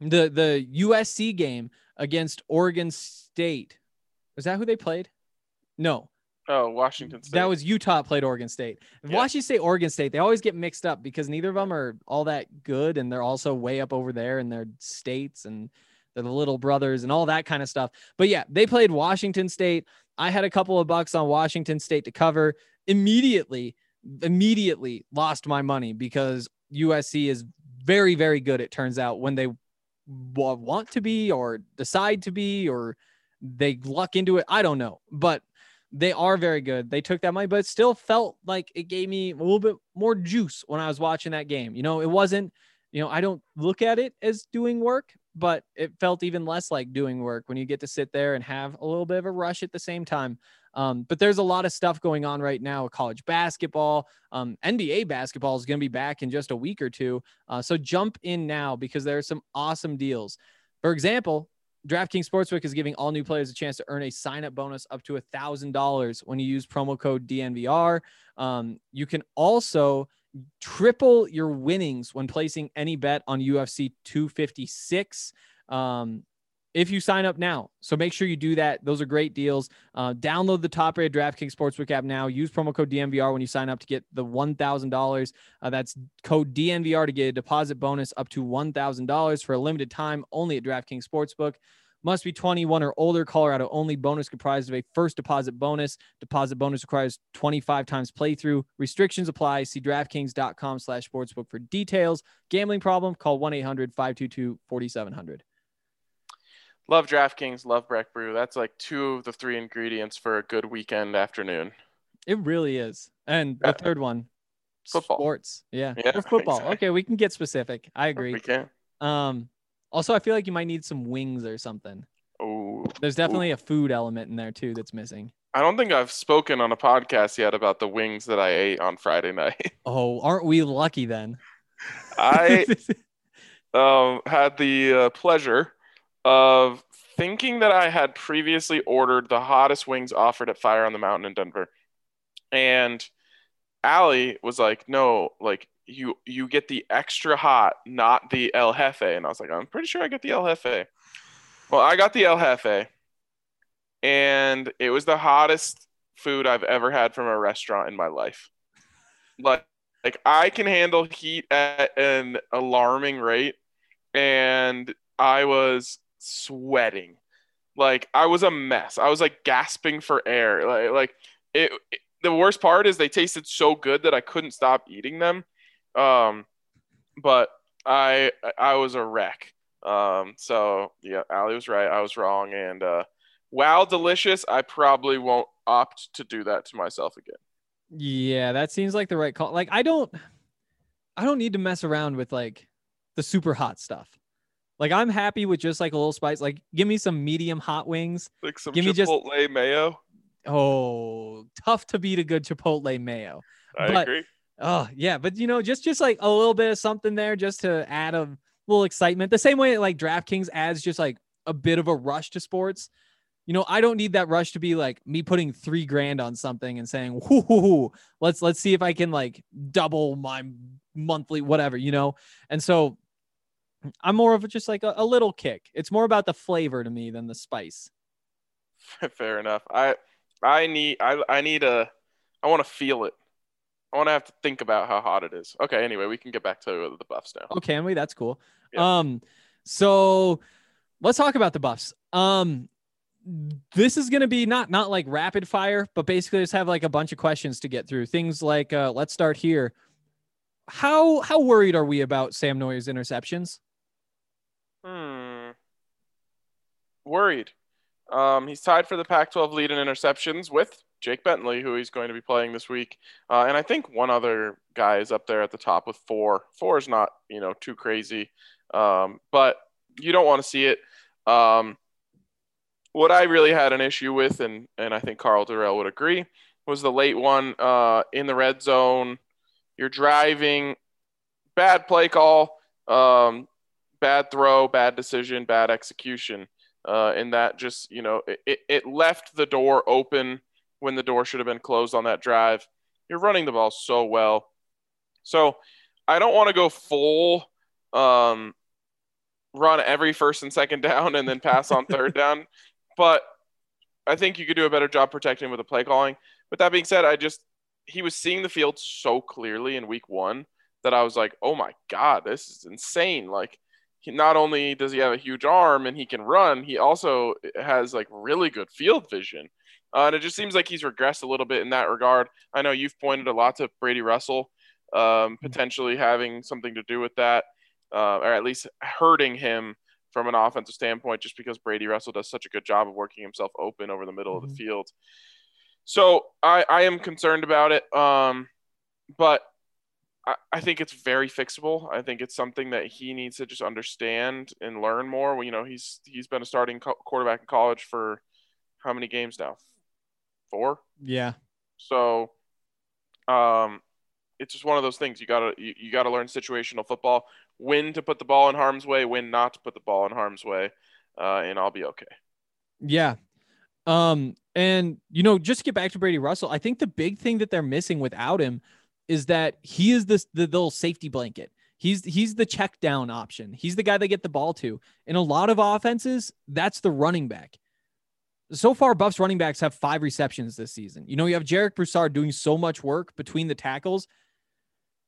the the USC game against Oregon State. Was that who they played? No, Oh, Washington State. that was Utah played Oregon State. Yeah. Washington State, Oregon State, they always get mixed up because neither of them are all that good, and they're also way up over there in their states, and the little brothers and all that kind of stuff. But yeah, they played Washington State. I had a couple of bucks on Washington State to cover. Immediately, immediately lost my money because USC is very, very good. It turns out when they wa- want to be or decide to be or they luck into it. I don't know, but they are very good. They took that money, but it still felt like it gave me a little bit more juice when I was watching that game. You know, it wasn't, you know, I don't look at it as doing work, but it felt even less like doing work when you get to sit there and have a little bit of a rush at the same time. Um, but there's a lot of stuff going on right now with college basketball. Um, NBA basketball is going to be back in just a week or two. Uh, so jump in now because there are some awesome deals. For example, DraftKings Sportsbook is giving all new players a chance to earn a sign up bonus up to $1,000 when you use promo code DNVR. Um, you can also triple your winnings when placing any bet on UFC 256 um, if you sign up now. So make sure you do that. Those are great deals. Uh, download the top rated DraftKings Sportsbook app now. Use promo code DNVR when you sign up to get the $1,000. Uh, that's code DNVR to get a deposit bonus up to $1,000 for a limited time only at DraftKings Sportsbook. Must be 21 or older. Colorado only. Bonus comprised of a first deposit bonus. Deposit bonus requires 25 times playthrough. Restrictions apply. See DraftKings.com slash sportsbook for details. Gambling problem? Call 1-800-522-4700. Love DraftKings, love Breck Brew. That's like two of the three ingredients for a good weekend afternoon. It really is. And the third one, Football. sports. Yeah. Yeah, football. exactly. Okay, we can get specific. I agree. We can. Um, also, I feel like you might need some wings or something. Oh, There's definitely a food element in there too that's missing. I don't think I've spoken on a podcast yet about the wings that I ate on Friday night. Oh, aren't we lucky then? I um, had the uh, pleasure of thinking that I had previously ordered the hottest wings offered at Fire on the Mountain in Denver, and Allie was like, "No, like you you get the extra hot, not the El Jefe," and I was like, "I'm pretty sure I get the El Jefe." Well, I got the El Jefe, and it was the hottest food I've ever had from a restaurant in my life. Like, like I can handle heat at an alarming rate, and I was sweating. Like I was a mess. I was like gasping for air. Like like it, it the worst part is they tasted so good that I couldn't stop eating them. Um but I I was a wreck. Um so yeah, Ali was right. I was wrong and uh while delicious, I probably won't opt to do that to myself again. Yeah, that seems like the right call. Like I don't I don't need to mess around with like the super hot stuff. Like I'm happy with just like a little spice. Like give me some medium hot wings. Like some Give me just- Chipotle mayo. Oh, tough to beat a good Chipotle mayo. I But- agree. Oh yeah, but you know, just just like a little bit of something there, just to add a little excitement. The same way like DraftKings adds just like a bit of a rush to sports. You know, I don't need that rush to be like me putting three grand on something and saying, "Whoo, hoo, hoo, let's let's see if I can like double my monthly whatever." You know, and so I'm more of just like a, a little kick. It's more about the flavor to me than the spice. Fair enough. I I need I I need a I want to feel it. I want to have to think about how hot it is. Okay, anyway, we can get back to the buffs now. Oh, can we? That's cool. Yeah. Um, so let's talk about the buffs. Um, this is gonna be not not like rapid fire, but basically just have like a bunch of questions to get through. Things like, uh, let's start here. How how worried are we about Sam Noyer's interceptions? Hmm. Worried. Um, he's tied for the Pac-12 lead in interceptions with Jake Bentley, who he's going to be playing this week, uh, and I think one other guy is up there at the top with four. Four is not, you know, too crazy, um, but you don't want to see it. Um, what I really had an issue with, and and I think Karl Dorrell would agree, was the late one uh, in the red zone. You're driving, bad play call. Um, bad throw, bad decision, bad execution. Uh, and that just, you know, it, it left the door open when the door should have been closed on that drive. You're running the ball so well. So I don't want to go full um, run every first and second down and then pass on third down. But I think you could do a better job protecting with the play calling. With that being said, I just, he was seeing the field so clearly in week one that I was like, oh my God, this is insane. Like, he, not only does he have a huge arm and he can run, he also has like really good field vision. Uh, and it just seems like he's regressed a little bit in that regard. I know you've pointed a lot to Brady Russell um, potentially having something to do with that, uh, or at least hurting him from an offensive standpoint, just because Brady Russell does such a good job of working himself open over the middle of the field. So I, I am concerned about it. Um, but I, I think it's very fixable. I think it's something that he needs to just understand and learn more. Well, you know, he's he's been a starting co- quarterback in college for how many games now? Four. Yeah. So, um, it's just one of those things. You gotta you, you gotta learn situational football. When to put the ball in harm's way, when not to put the ball in harm's way, uh, and I'll be okay. Yeah. Um, and you know, just to get back to Brady Russell, I think the big thing that they're missing without him is that he is this the little safety blanket. He's he's the check down option. He's the guy they get the ball to. In a lot of offenses, that's the running back. So far, Buffs running backs have five receptions this season. You know, you have Jarek Broussard doing so much work between the tackles.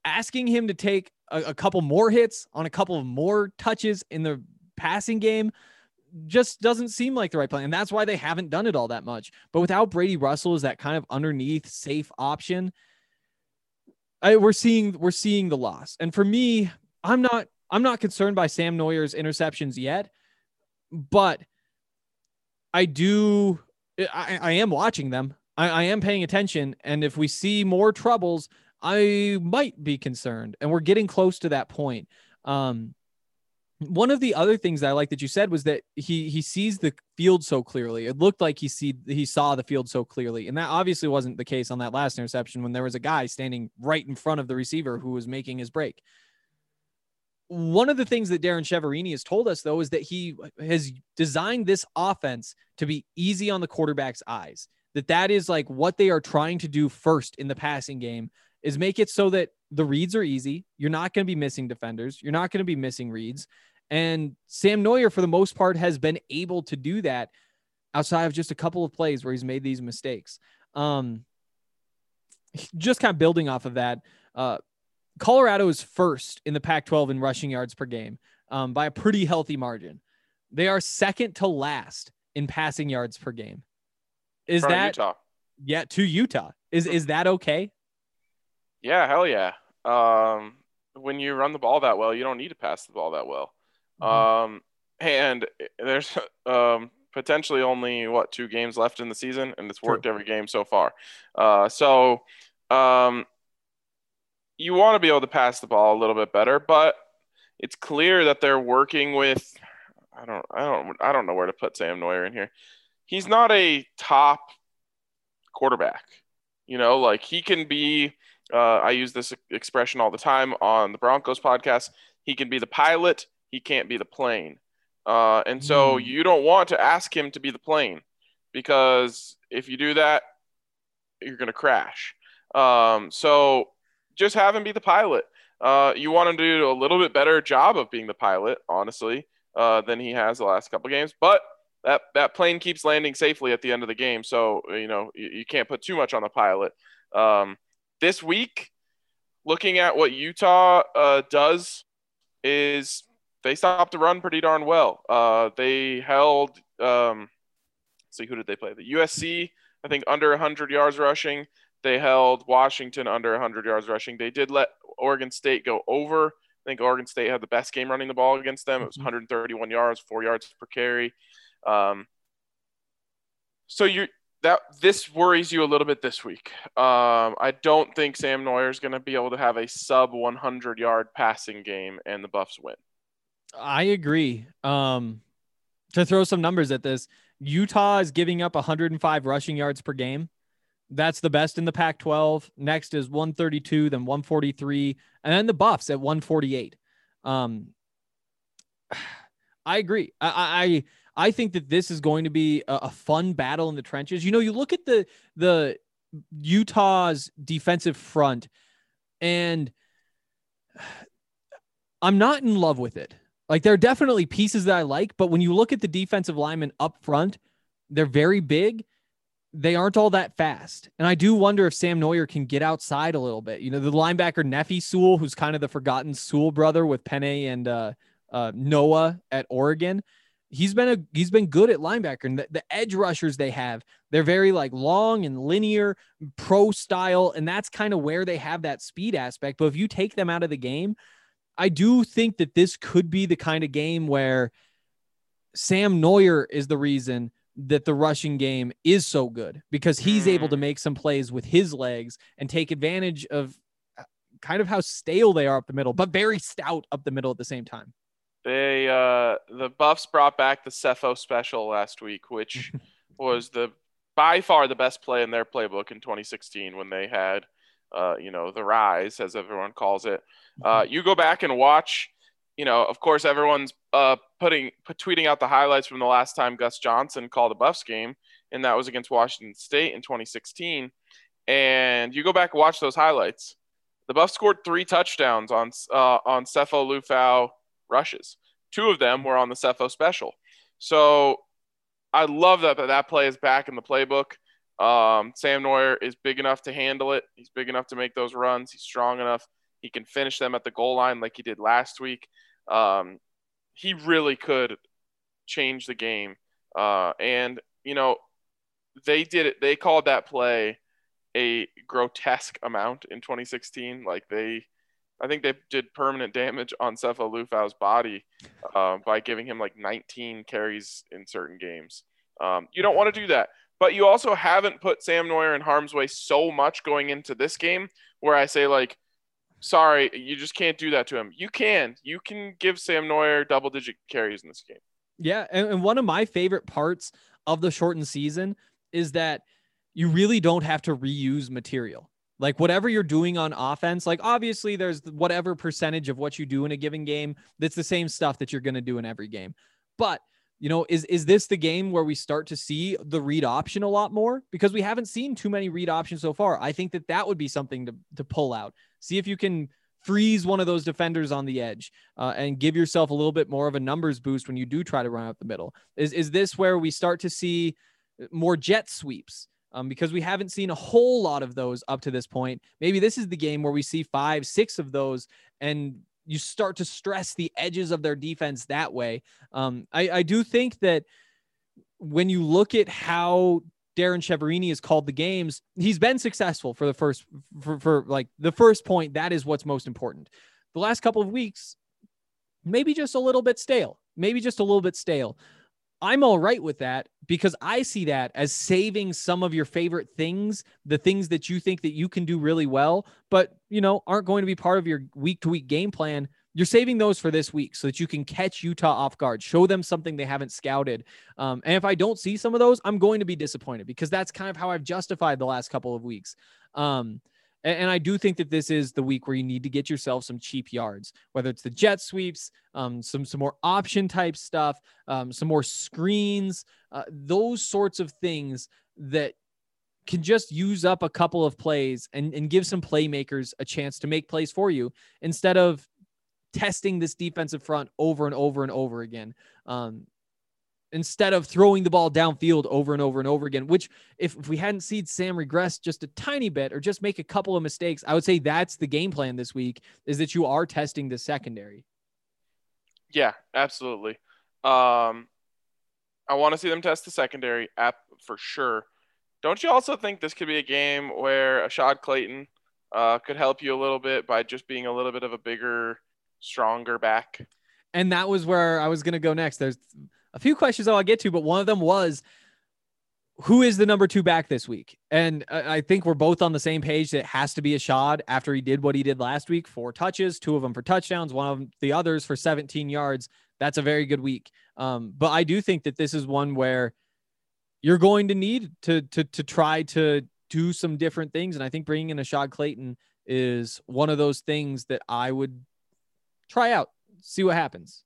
Asking him to take a, a couple more hits on a couple of more touches in the passing game just doesn't seem like the right plan. And that's why they haven't done it all that much. But without Brady Russell as that kind of underneath safe option, I, we're seeing we're seeing the loss. And for me, I'm not I'm not concerned by Sam Noyer's interceptions yet, but I do I, I am watching them. I, I am paying attention. And if we see more troubles, I might be concerned. And we're getting close to that point. Um, one of the other things that I like that you said was that he he sees the field so clearly. It looked like he see he saw the field so clearly, and that obviously wasn't the case on that last interception when there was a guy standing right in front of the receiver who was making his break. One of the things that Darren Chiaverini has told us though is that he has designed this offense to be easy on the quarterback's eyes. That that is like what they are trying to do first in the passing game is make it so that the reads are easy. You're not going to be missing defenders. You're not going to be missing reads. And Sam Noyer, for the most part, has been able to do that outside of just a couple of plays where he's made these mistakes. Um, just kind of building off of that, uh, Colorado is first in the Pac 12 in rushing yards per game um, by a pretty healthy margin. They are second to last in passing yards per game. Is that Utah? yeah to Utah? Is is that okay? Yeah, hell yeah. Um, when you run the ball that well, you don't need to pass the ball that well. Mm-hmm. Um, and there's um, potentially only what two games left in the season, and it's worked True. every game so far. Uh, so um, you want to be able to pass the ball a little bit better, but it's clear that they're working with. I don't, I don't, I don't know where to put Sam Noyer in here. He's not a top quarterback. You know, like he can be. Uh, I use this expression all the time on the Broncos podcast. He can be the pilot he can't be the plane. Uh, and so mm. you don't want to ask him to be the plane because if you do that, you're going to crash. Um, so just have him be the pilot. Uh, you want him to do a little bit better job of being the pilot, honestly, uh, than he has the last couple games. But that that plane keeps landing safely at the end of the game, so you know you, you can't put too much on the pilot. Um, this week, looking at what Utah uh, does, is they stopped the run pretty darn well. Uh, they held, um, see, who did they play? The USC, I think, under 100 yards rushing. They held Washington under 100 yards rushing. They did let Oregon State go over. I think Oregon State had the best game running the ball against them. It was 131 mm-hmm. yards, four yards per carry. Um, so you that this worries you a little bit this week. Um, I don't think Sam Noyer is going to be able to have a sub 100 yard passing game and the Buffs win. I agree. Um, to throw some numbers at this, Utah is giving up 105 rushing yards per game. That's the best in the Pac 12. Next is 132, then 143, and then the Buffs at 148. Um, I agree. I, I, I think that this is going to be a, a fun battle in the trenches. You know, you look at the the Utah's defensive front, and I'm not in love with it. Like there are definitely pieces that I like, but when you look at the defensive linemen up front, they're very big. They aren't all that fast. And I do wonder if Sam Noyer can get outside a little bit. You know, the linebacker Nephi Sewell, who's kind of the forgotten Sewell brother with Penei and uh, uh, Noah at Oregon. He's been a he's been good at linebacker. And the, the edge rushers they have, they're very like long and linear, pro style, and that's kind of where they have that speed aspect. But if you take them out of the game, I do think that this could be the kind of game where Sam Noyer is the reason that the rushing game is so good because he's able to mm. make some plays with his legs and take advantage of uh, kind of how stale they are up the middle, but very stout up the middle at the same time. They uh the Buffs brought back the Sefo special last week, which was the by far the best play in their playbook in 2016 when they had uh, you know, the rise, as everyone calls it. Uh, mm-hmm. you go back and watch, you know, of course, everyone's uh, putting put, tweeting out the highlights from the last time Gus Johnson called a Buffs game, and that was against Washington State in 2016. And you go back and watch those highlights. The Buffs scored three touchdowns on uh, on Sefo Liufau rushes. Two of them were on the Sefo special. So I love that, that that play is back in the playbook. Um, Sam Noyer is big enough to handle it. He's big enough to make those runs. He's strong enough. He can finish them at the goal line like he did last week. Um, he really could change the game. Uh, and you know, they did it. They called that play a grotesque amount in 2016. Like they, I think they did permanent damage on Sefo Liufau's body uh, by giving him like 19 carries in certain games. Um, you don't want to do that but you also haven't put Sam Noyer in harm's way so much going into this game where I say like sorry, you just can't do that to him. You can. You can give Sam Noyer double digit carries in this game. Yeah, and, and one of my favorite parts of the shortened season is that you really don't have to reuse material. Like whatever you're doing on offense, like obviously there's whatever percentage of what you do in a given game that's the same stuff that you're going to do in every game. But you know, is is this the game where we start to see the read option a lot more? Because we haven't seen too many read options so far. I think that that would be something to to pull out. See if you can freeze one of those defenders on the edge uh, and give yourself a little bit more of a numbers boost when you do try to run out the middle. Is is this where we start to see more jet sweeps? Um, because we haven't seen a whole lot of those up to this point. Maybe this is the game where we see five, six of those, and you start to stress the edges of their defense that way. Um, I, I do think that when you look at how Darren Chiaverini has called the games, he's been successful for the first for, for like the first point. That is what's most important. The last couple of weeks, maybe just a little bit stale, maybe just a little bit stale. I'm all right with that because I see that as saving some of your favorite things, the things that you think that you can do really well, but you know, aren't going to be part of your week to week game plan. You're saving those for this week so that you can catch Utah off guard, show them something they haven't scouted. Um, and if I don't see some of those, I'm going to be disappointed because that's kind of how I've justified the last couple of weeks. Um, and, and I do think that this is the week where you need to get yourself some cheap yards, whether it's the jet sweeps, um, some some more option type stuff, um, some more screens, uh, those sorts of things that can just use up a couple of plays and, and give some playmakers a chance to make plays for you instead of testing this defensive front over and over and over again. Um, instead of throwing the ball downfield over and over and over again, which if, if we hadn't seen Sam regress just a tiny bit or just make a couple of mistakes, I would say that's the game plan this week is that you are testing the secondary. Yeah, absolutely. Um, I want to see them test the secondary app for sure. Don't you also think this could be a game where Ashaad Clayton uh, could help you a little bit by just being a little bit of a bigger, stronger back? And that was where I was going to go next. There's a few questions I'll get to, but one of them was who is the number two back this week? And I think we're both on the same page that it has to be Ashaad after he did what he did last week four touches, two of them for touchdowns, one of them, the others for 17 yards. That's a very good week. Um, but I do think that this is one where you're going to need to, to, to try to do some different things. And I think bringing in Ashaad Clayton is one of those things that I would try out, see what happens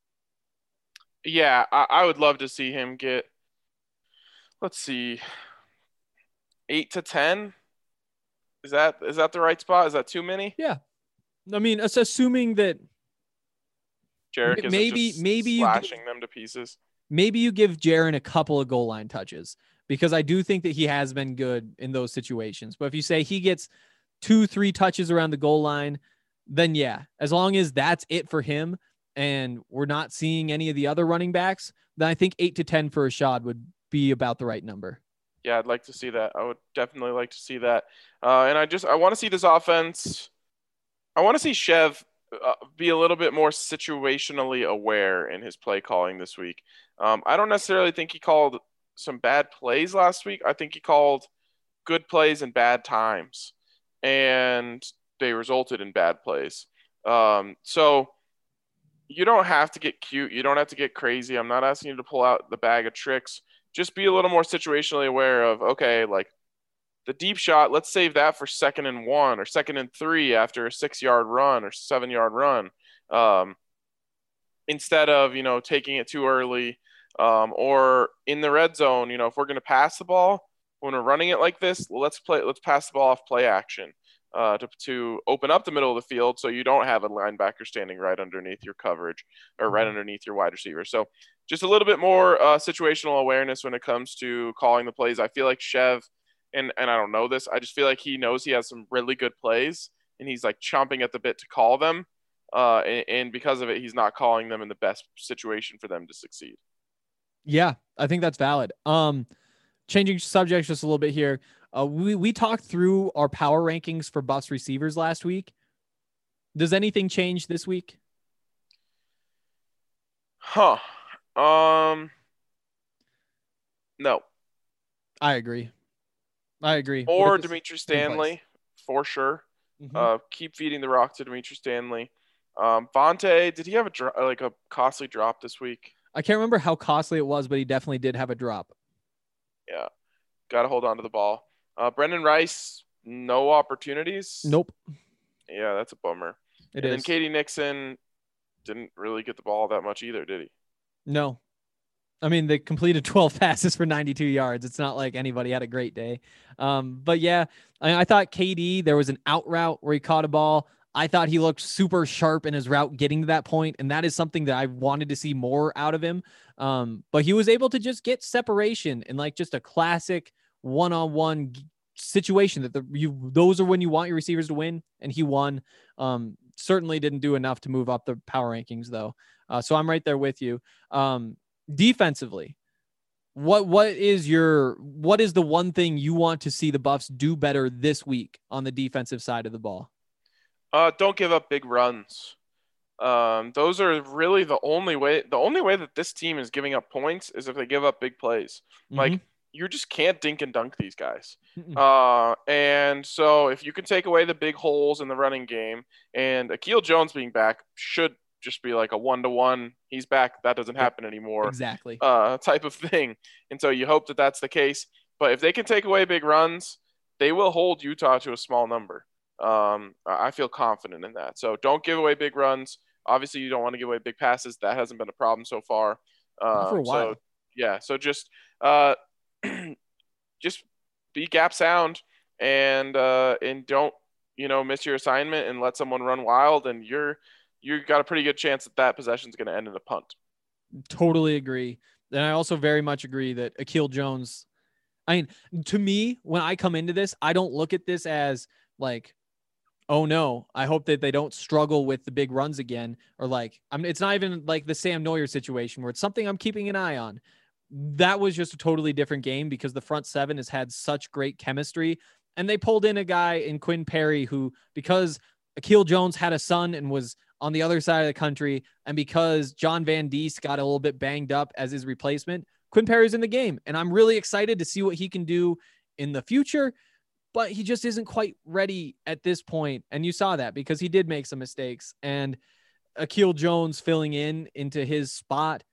yeah, I, I would love to see him get. Let's see, eight to ten. Is that is that the right spot? Is that too many? Yeah, I mean, it's assuming that Jarek maybe maybe slashing you, them to pieces. Maybe you give Jaren a couple of goal line touches because I do think that he has been good in those situations. But if you say he gets two, three touches around the goal line, then yeah, as long as that's it for him, and we're not seeing any of the other running backs, then I think eight to 10 for Ashaad would be about the right number. Yeah, I'd like to see that. I would definitely like to see that. Uh, and I just, I want to see this offense. I want to see Chev uh, be a little bit more situationally aware in his play calling this week. Um, I don't necessarily think he called some bad plays last week. I think he called good plays and bad times, and they resulted in bad plays. Um, so you don't have to get cute. You don't have to get crazy. I'm not asking you to pull out the bag of tricks. Just be a little more situationally aware of, okay, like the deep shot, let's save that for second and one or second and three after a six yard run or seven yard run. Um, instead of, you know, taking it too early um, or in the red zone, you know, if we're going to pass the ball when we're running it like this, let's play, let's pass the ball off play action uh, to, to open up the middle of the field so you don't have a linebacker standing right underneath your coverage or right mm-hmm. underneath your wide receiver. So just a little bit more uh, situational awareness when it comes to calling the plays. I feel like Chev, and, and I don't know this, I just feel like he knows he has some really good plays and he's like chomping at the bit to call them. Uh, and, and because of it, he's not calling them in the best situation for them to succeed. Yeah, I think that's valid. Um, changing subjects just a little bit here. Uh, we we talked through our power rankings for Buffs receivers last week. Does anything change this week? Huh. Um. No. I agree. I agree. Or Dimitri Stanley, for sure. Mhm. Uh, keep feeding the rock to Dimitri Stanley. Um, Vontae, did he have a dro- like a costly drop this week? I can't remember how costly it was, but he definitely did have a drop. Yeah, got to hold on to the ball. Uh, Brenden Rice, no opportunities. Nope. Yeah, that's a bummer. It and is. KD Nixon didn't really get the ball that much either, did he? No. I mean, they completed 12 passes for 92 yards. It's not like anybody had a great day. Um, but yeah, I, I thought KD, there was an out route where he caught a ball. I thought he looked super sharp in his route getting to that point, And that is something that I wanted to see more out of him. Um, but he was able to just get separation in like just a classic one on one situation that the you those are when you want your receivers to win and he won um certainly didn't do enough to move up the power rankings though uh, so i'm right there with you um defensively what what is your what is the one thing you want to see the buffs do better this week on the defensive side of the ball Uh, don't give up big runs. Um, those are really the only way. The only way that this team is giving up points is if they give up big plays. Like Mhm. you just can't dink and dunk these guys. Uh, and so if you can take away the big holes in the running game, and Akil Jones being back should just be like a one to one. He's back. That doesn't happen anymore. exactly Uh, type of thing. And so you hope that that's the case. But if they can take away big runs, they will hold Utah to a small number. Um, I feel confident in that. So don't give away big runs. Obviously, you don't want to give away big passes. That hasn't been a problem so far. Not for a while. So, yeah. So just uh, just be gap sound and uh, and don't you know miss your assignment and let someone run wild and you're you got a pretty good chance that that possession is going to end in a punt. totally agree. And I also very much agree that Akil Jones, I mean, to me, when I come into this, I don't look at this as like, oh no, I hope that they don't struggle with the big runs again. Or like, I mean, it's not even like the Sam Noyer situation where it's something I'm keeping an eye on. That was just a totally different game because the front seven has had such great chemistry. And they pulled in a guy in Quinn Perry who, because Akil Jones had a son and was on the other side of the country, and because John Van Diest got a little bit banged up as his replacement, Quinn Perry's in the game. And I'm really excited to see what he can do in the future, but he just isn't quite ready at this point. And you saw that because he did make some mistakes. And Akil Jones filling in into his spot,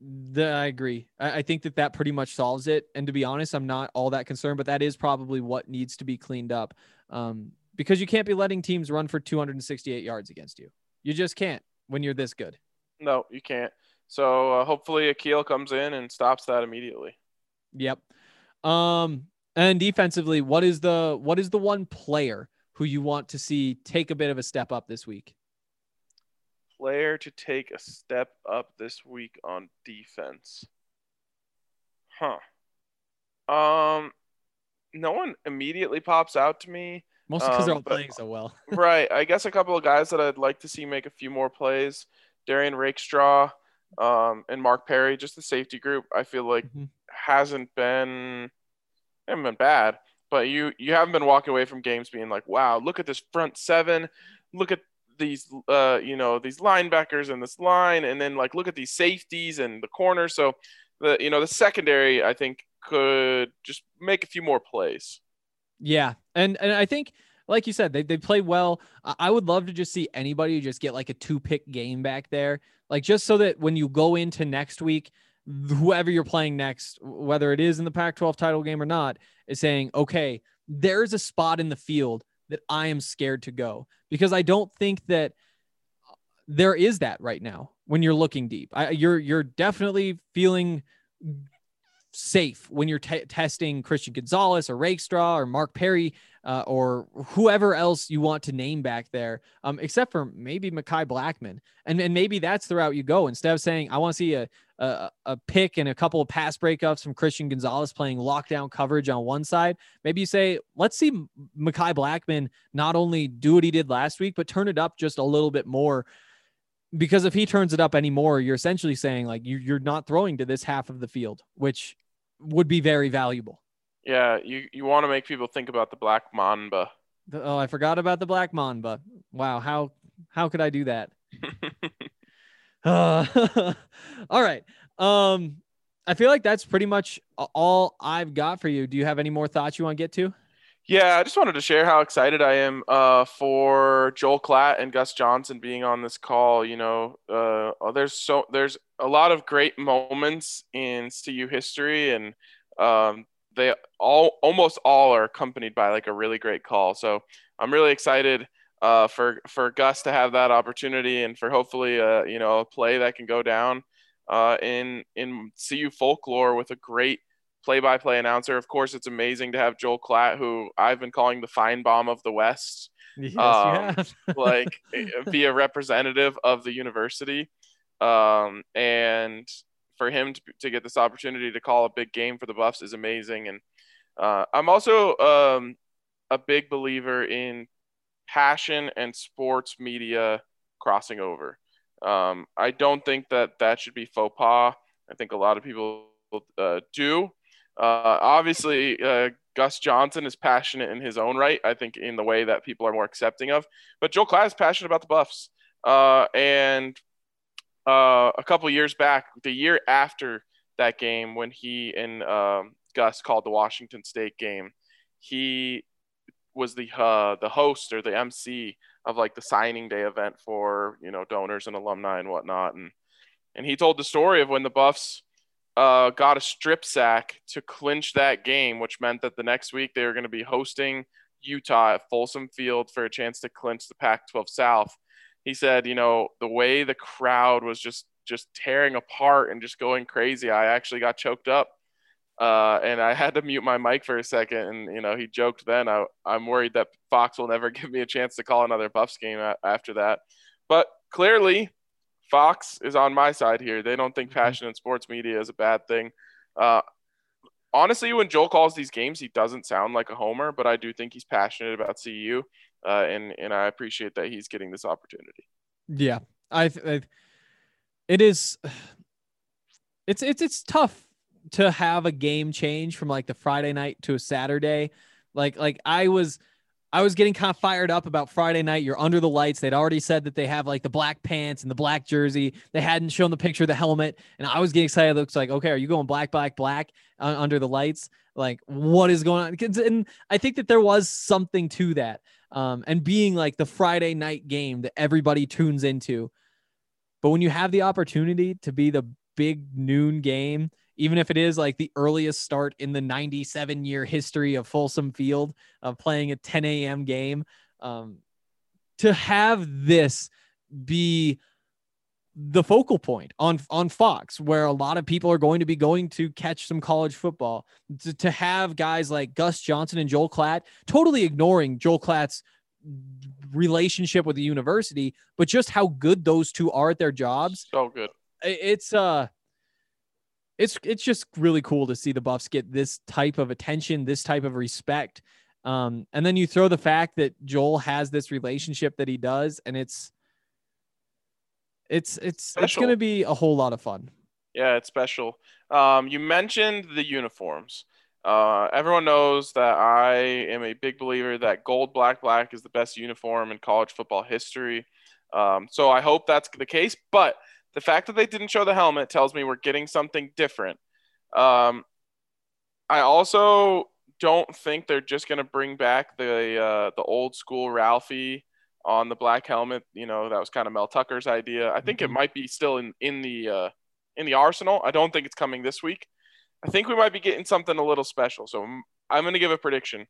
the, I agree. I, I think that that pretty much solves it. And to be honest, I'm not all that concerned, but that is probably what needs to be cleaned up. Um, because you can't be letting teams run for 268 yards against you. You just can't when you're this good. No, you can't. So uh, hopefully Akil comes in and stops that immediately. Yep. Um, and defensively, what is the what is the one player who you want to see take a bit of a step up this week? Player to take a step up this week on defense. Huh. Um, no one immediately pops out to me. Mostly because they're Um, all but- playing so well. right. I guess a couple of guys that I'd like to see make a few more plays. Derrion Rakestraw, um, and Mark Perry, just the safety group. I feel like Mhm. hasn't been haven't been bad, but you you haven't been walking away from games being like, wow, look at this front seven, look at these uh you know these linebackers and this line, and then like look at these safeties and the corner. So the you know the secondary I think could just make a few more plays. Yeah, and and I think, like you said, they they play well. I would love to just see anybody just get like a two pick game back there, like just so that when you go into next week, whoever you're playing next, whether it is in the Pac-12 title game or not, is saying, okay, there's a spot in the field that I am scared to go because I don't think that uh, there is that right now when you're looking deep. I, you're you're definitely feeling safe when you're te- testing Christian Gonzalez or Rakestraw or Mark Perry uh, or whoever else you want to name back there, um, except for maybe Mekhi Blackmon. And, and maybe that's the route you go instead of saying, I want to see a, a, a pick and a couple of pass breakups from Christian Gonzalez playing lockdown coverage on one side. Maybe you say, let's see Mekhi Blackmon not only do what he did last week, but turn it up just a little bit more because if he turns it up anymore, you're essentially saying like you, you're not throwing to this half of the field, which would be very valuable. Yeah, you you want to make people think about the Black Mamba. The- oh, I forgot about the Black Mamba. Wow, how how could I do that? Uh, all right. Um, I feel like that's pretty much all I've got for you. Do you have any more thoughts you want to get to? Yeah, I just wanted to share how excited I am uh, for Joel Klatt and Gus Johnson being on this call. You know, uh, there's so there's a lot of great moments in CU history, and um, they all almost all are accompanied by like a really great call. So I'm really excited uh, for for Gus to have that opportunity, and for hopefully uh, you know a play that can go down uh, in in CU folklore with a great play-by-play announcer. Of course, it's amazing to have Joel Klatt, who I've been calling the fine bomb of the West, Yes, um, like be a representative of the university, um, and for him to, to get this opportunity to call a big game for the Buffs is amazing. And uh, I'm also um, a big believer in passion and sports media crossing over. Um, I don't think that that should be faux pas. I think a lot of people uh, do. Uh, obviously, uh, Gus Johnson is passionate in his own right. I think in the way that people are more accepting of. But Joel Klatt is passionate about the Buffs. Uh, and uh, a couple years back, the year after that game, when he and um, Gus called the Washington State game, he was the uh, the host or the MC of like the signing day event for you know donors and alumni and whatnot, and and he told the story of when the Buffs uh, got a strip sack to clinch that game, which meant that the next week they were going to be hosting Utah at Folsom Field for a chance to clinch the Pac-12 South. He said, you know, the way the crowd was just just tearing apart and just going crazy, I actually got choked up. Uh, and I had to mute my mic for a second. And, you know, he joked then, I, I'm worried that Fox will never give me a chance to call another Buffs game after that. But clearly, Fox is on my side here. They don't think passion in sports media is a bad thing. Uh, honestly, when Joel calls these games, he doesn't sound like a homer, but I do think he's passionate about CU, uh, and and I appreciate that he's getting this opportunity. Yeah, I, I it is it's it's it's tough to have a game change from like the Friday night to a Saturday. Like like I was I was getting kind of fired up about Friday night. You're under the lights. They'd already said that they have like the black pants and the black jersey. They hadn't shown the picture of the helmet, and I was getting excited. It looks like okay, are you going black, black, black uh, under the lights? Like what is going on? And I think that there was something to that. Um, and being like the Friday night game that everybody tunes into. But when you have the opportunity to be the big noon game, even if it is like the earliest start in the 97 year history of Folsom Field of playing a 10 a.m. game, um, to have this be the focal point on on Fox, where a lot of people are going to be going to catch some college football, to, to have guys like Gus Johnson and Joel Klatt totally ignoring Joel Klatt's relationship with the university, but just how good those two are at their jobs. So good. It's uh it's it's just really cool to see the Buffs get this type of attention, this type of respect. Um, and then you throw the fact that Joel has this relationship that he does, and it's it's it's it's gonna be a whole lot of fun. Yeah, it's special. Um, you mentioned the uniforms. Uh, everyone knows that I am a big believer that gold, black, black is the best uniform in college football history. Um, so I hope that's the case. But the fact that they didn't show the helmet tells me we're getting something different. Um, I also don't think they're just going to bring back the uh, the old school Ralphie on the black helmet. You know, that was kind of Mel Tucker's idea. I think it Mhm. might be still in in the uh, in the arsenal. I don't think it's coming this week. I think we might be getting something a little special. So I'm, I'm going to give a prediction.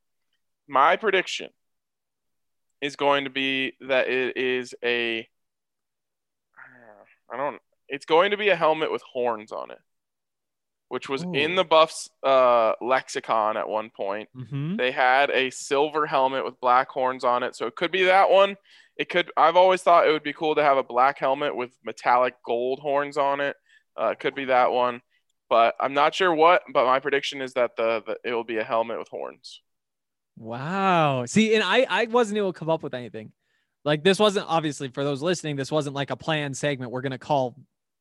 My prediction is going to be that it is a I don't it's going to be a helmet with horns on it. Which was in the Buffs uh, lexicon at one point. Mm-hmm. They had a silver helmet with black horns on it, so it could be that one. It could. I've always thought it would be cool to have a black helmet with metallic gold horns on it. Uh, it could be that one, but I'm not sure what. But my prediction is that the, the it will be a helmet with horns. Wow. See, and I I wasn't able to come up with anything. Like this wasn't obviously for those listening, this wasn't like a planned segment we're gonna call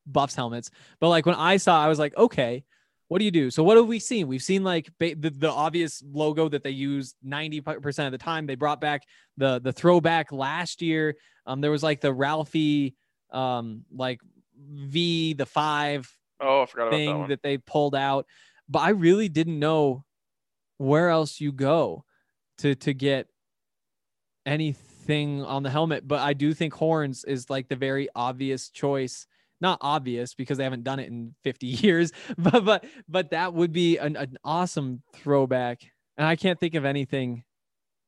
Buffs helmets. But like when I saw, I was like, okay, what do you do? So what have we seen? We've seen like ba- the, the obvious logo that they use 90% of the time. They brought back the the throwback last year. Um, there was like the Ralphie um like V the five Oh, I forgot about that thing one. that they pulled out. But I really didn't know where else you go. to to get anything on the helmet, but I do think horns is like the very obvious choice. Not obvious because they haven't done it in 50 years, but but but that would be an, an awesome throwback. And I can't think of anything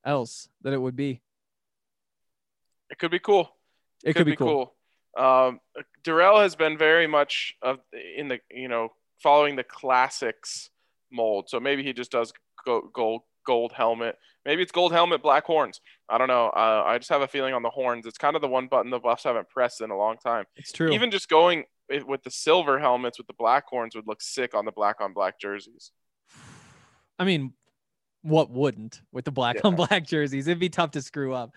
else that it would be. It could be cool. It could, be, cool. cool. Um, Dorrell has been very much of in the you know following the classics mold. So maybe he just does go, gold gold helmet. Maybe it's gold helmet, black horns. I don't know. Uh, I just have a feeling on the horns. It's kind of the one button the Buffs haven't pressed in a long time. It's true. Even just going with the silver helmets with the black horns would look sick on the black on black jerseys. I mean, what wouldn't with the black Yeah. on black jerseys? It'd be tough to screw up.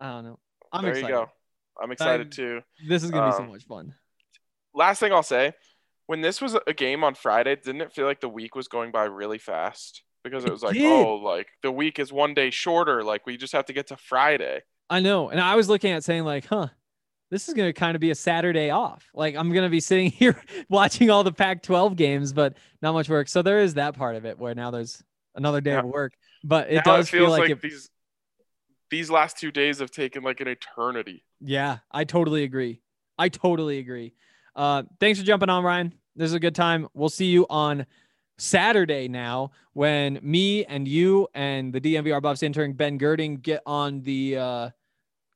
I don't know. I'm there excited. you go. I'm excited I'm- too. This is gonna be so Um, much fun. Last thing I'll say, when this was a game on Friday, didn't it feel like the week was going by really fast? Because it was like, oh, like the week is one day shorter. Like we just have to get to Friday. I know. And I was looking at saying like, huh, this is going to kind of be a Saturday off. Like I'm going to be sitting here watching all the Pac-12 games, but not much work. So there is that part of it where now there's another day of work, but it now does it feel like, like, it, these these last two days have taken like an eternity. yeah, I totally agree. I totally agree. Uh, thanks for jumping on Ryan. This is a good time. We'll see you on Saturday now when me and you and the DNVR Buffs intern Ben Girding get on the uh,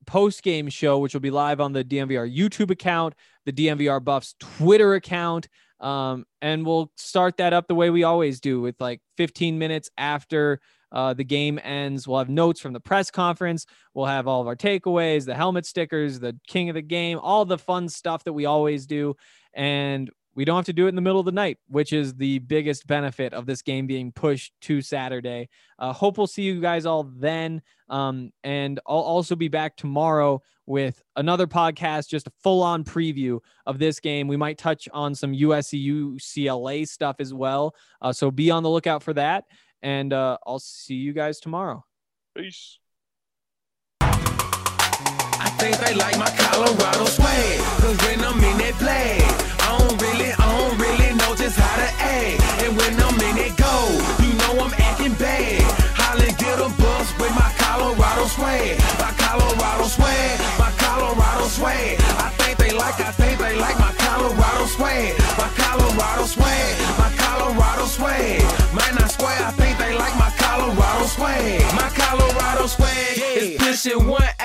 post game show, which will be live on the DNVR YouTube account, the DNVR Buffs Twitter account. Um, and we'll start that up the way we always do with like 15 minutes after uh, the game ends. We'll have notes from the press conference. We'll have all of our takeaways, the helmet stickers, the king of the game, all the fun stuff that we always do. And we don't have to do it in the middle of the night, which is the biggest benefit of this game being pushed to Saturday. Uh, hope we'll see you guys all then. Um, and I'll also be back tomorrow with another podcast, just a full on preview of this game. We might touch on some USC UCLA stuff as well. Uh, so be on the lookout for that. And uh, I'll see you guys tomorrow. Peace. I think they like my Colorado swag. Cause when I'm in that play, I don't really, I don't really know just how to act. And when I'm in that go, you know I'm acting bad. Holly get a bus with my Colorado swag. My Colorado swag, my Colorado swag. I think they like, I think they like my Colorado swag. My Colorado swag, my Colorado swag. Man, I swear, I think they like my Colorado swag. My Colorado swag is pushing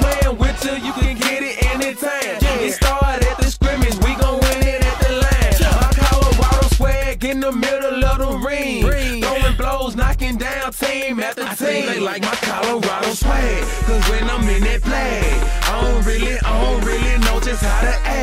playing with you, you can get it anytime. It started at the scrimmage, we gon' win it at the line. My Colorado swag in the middle of the ring. Throwing blows, knocking down team after team. I think they like my Colorado swag. Cause when I'm in that play, I don't really, I don't really know just how to act.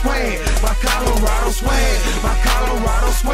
Colorado. My Colorado swag, my Colorado swag.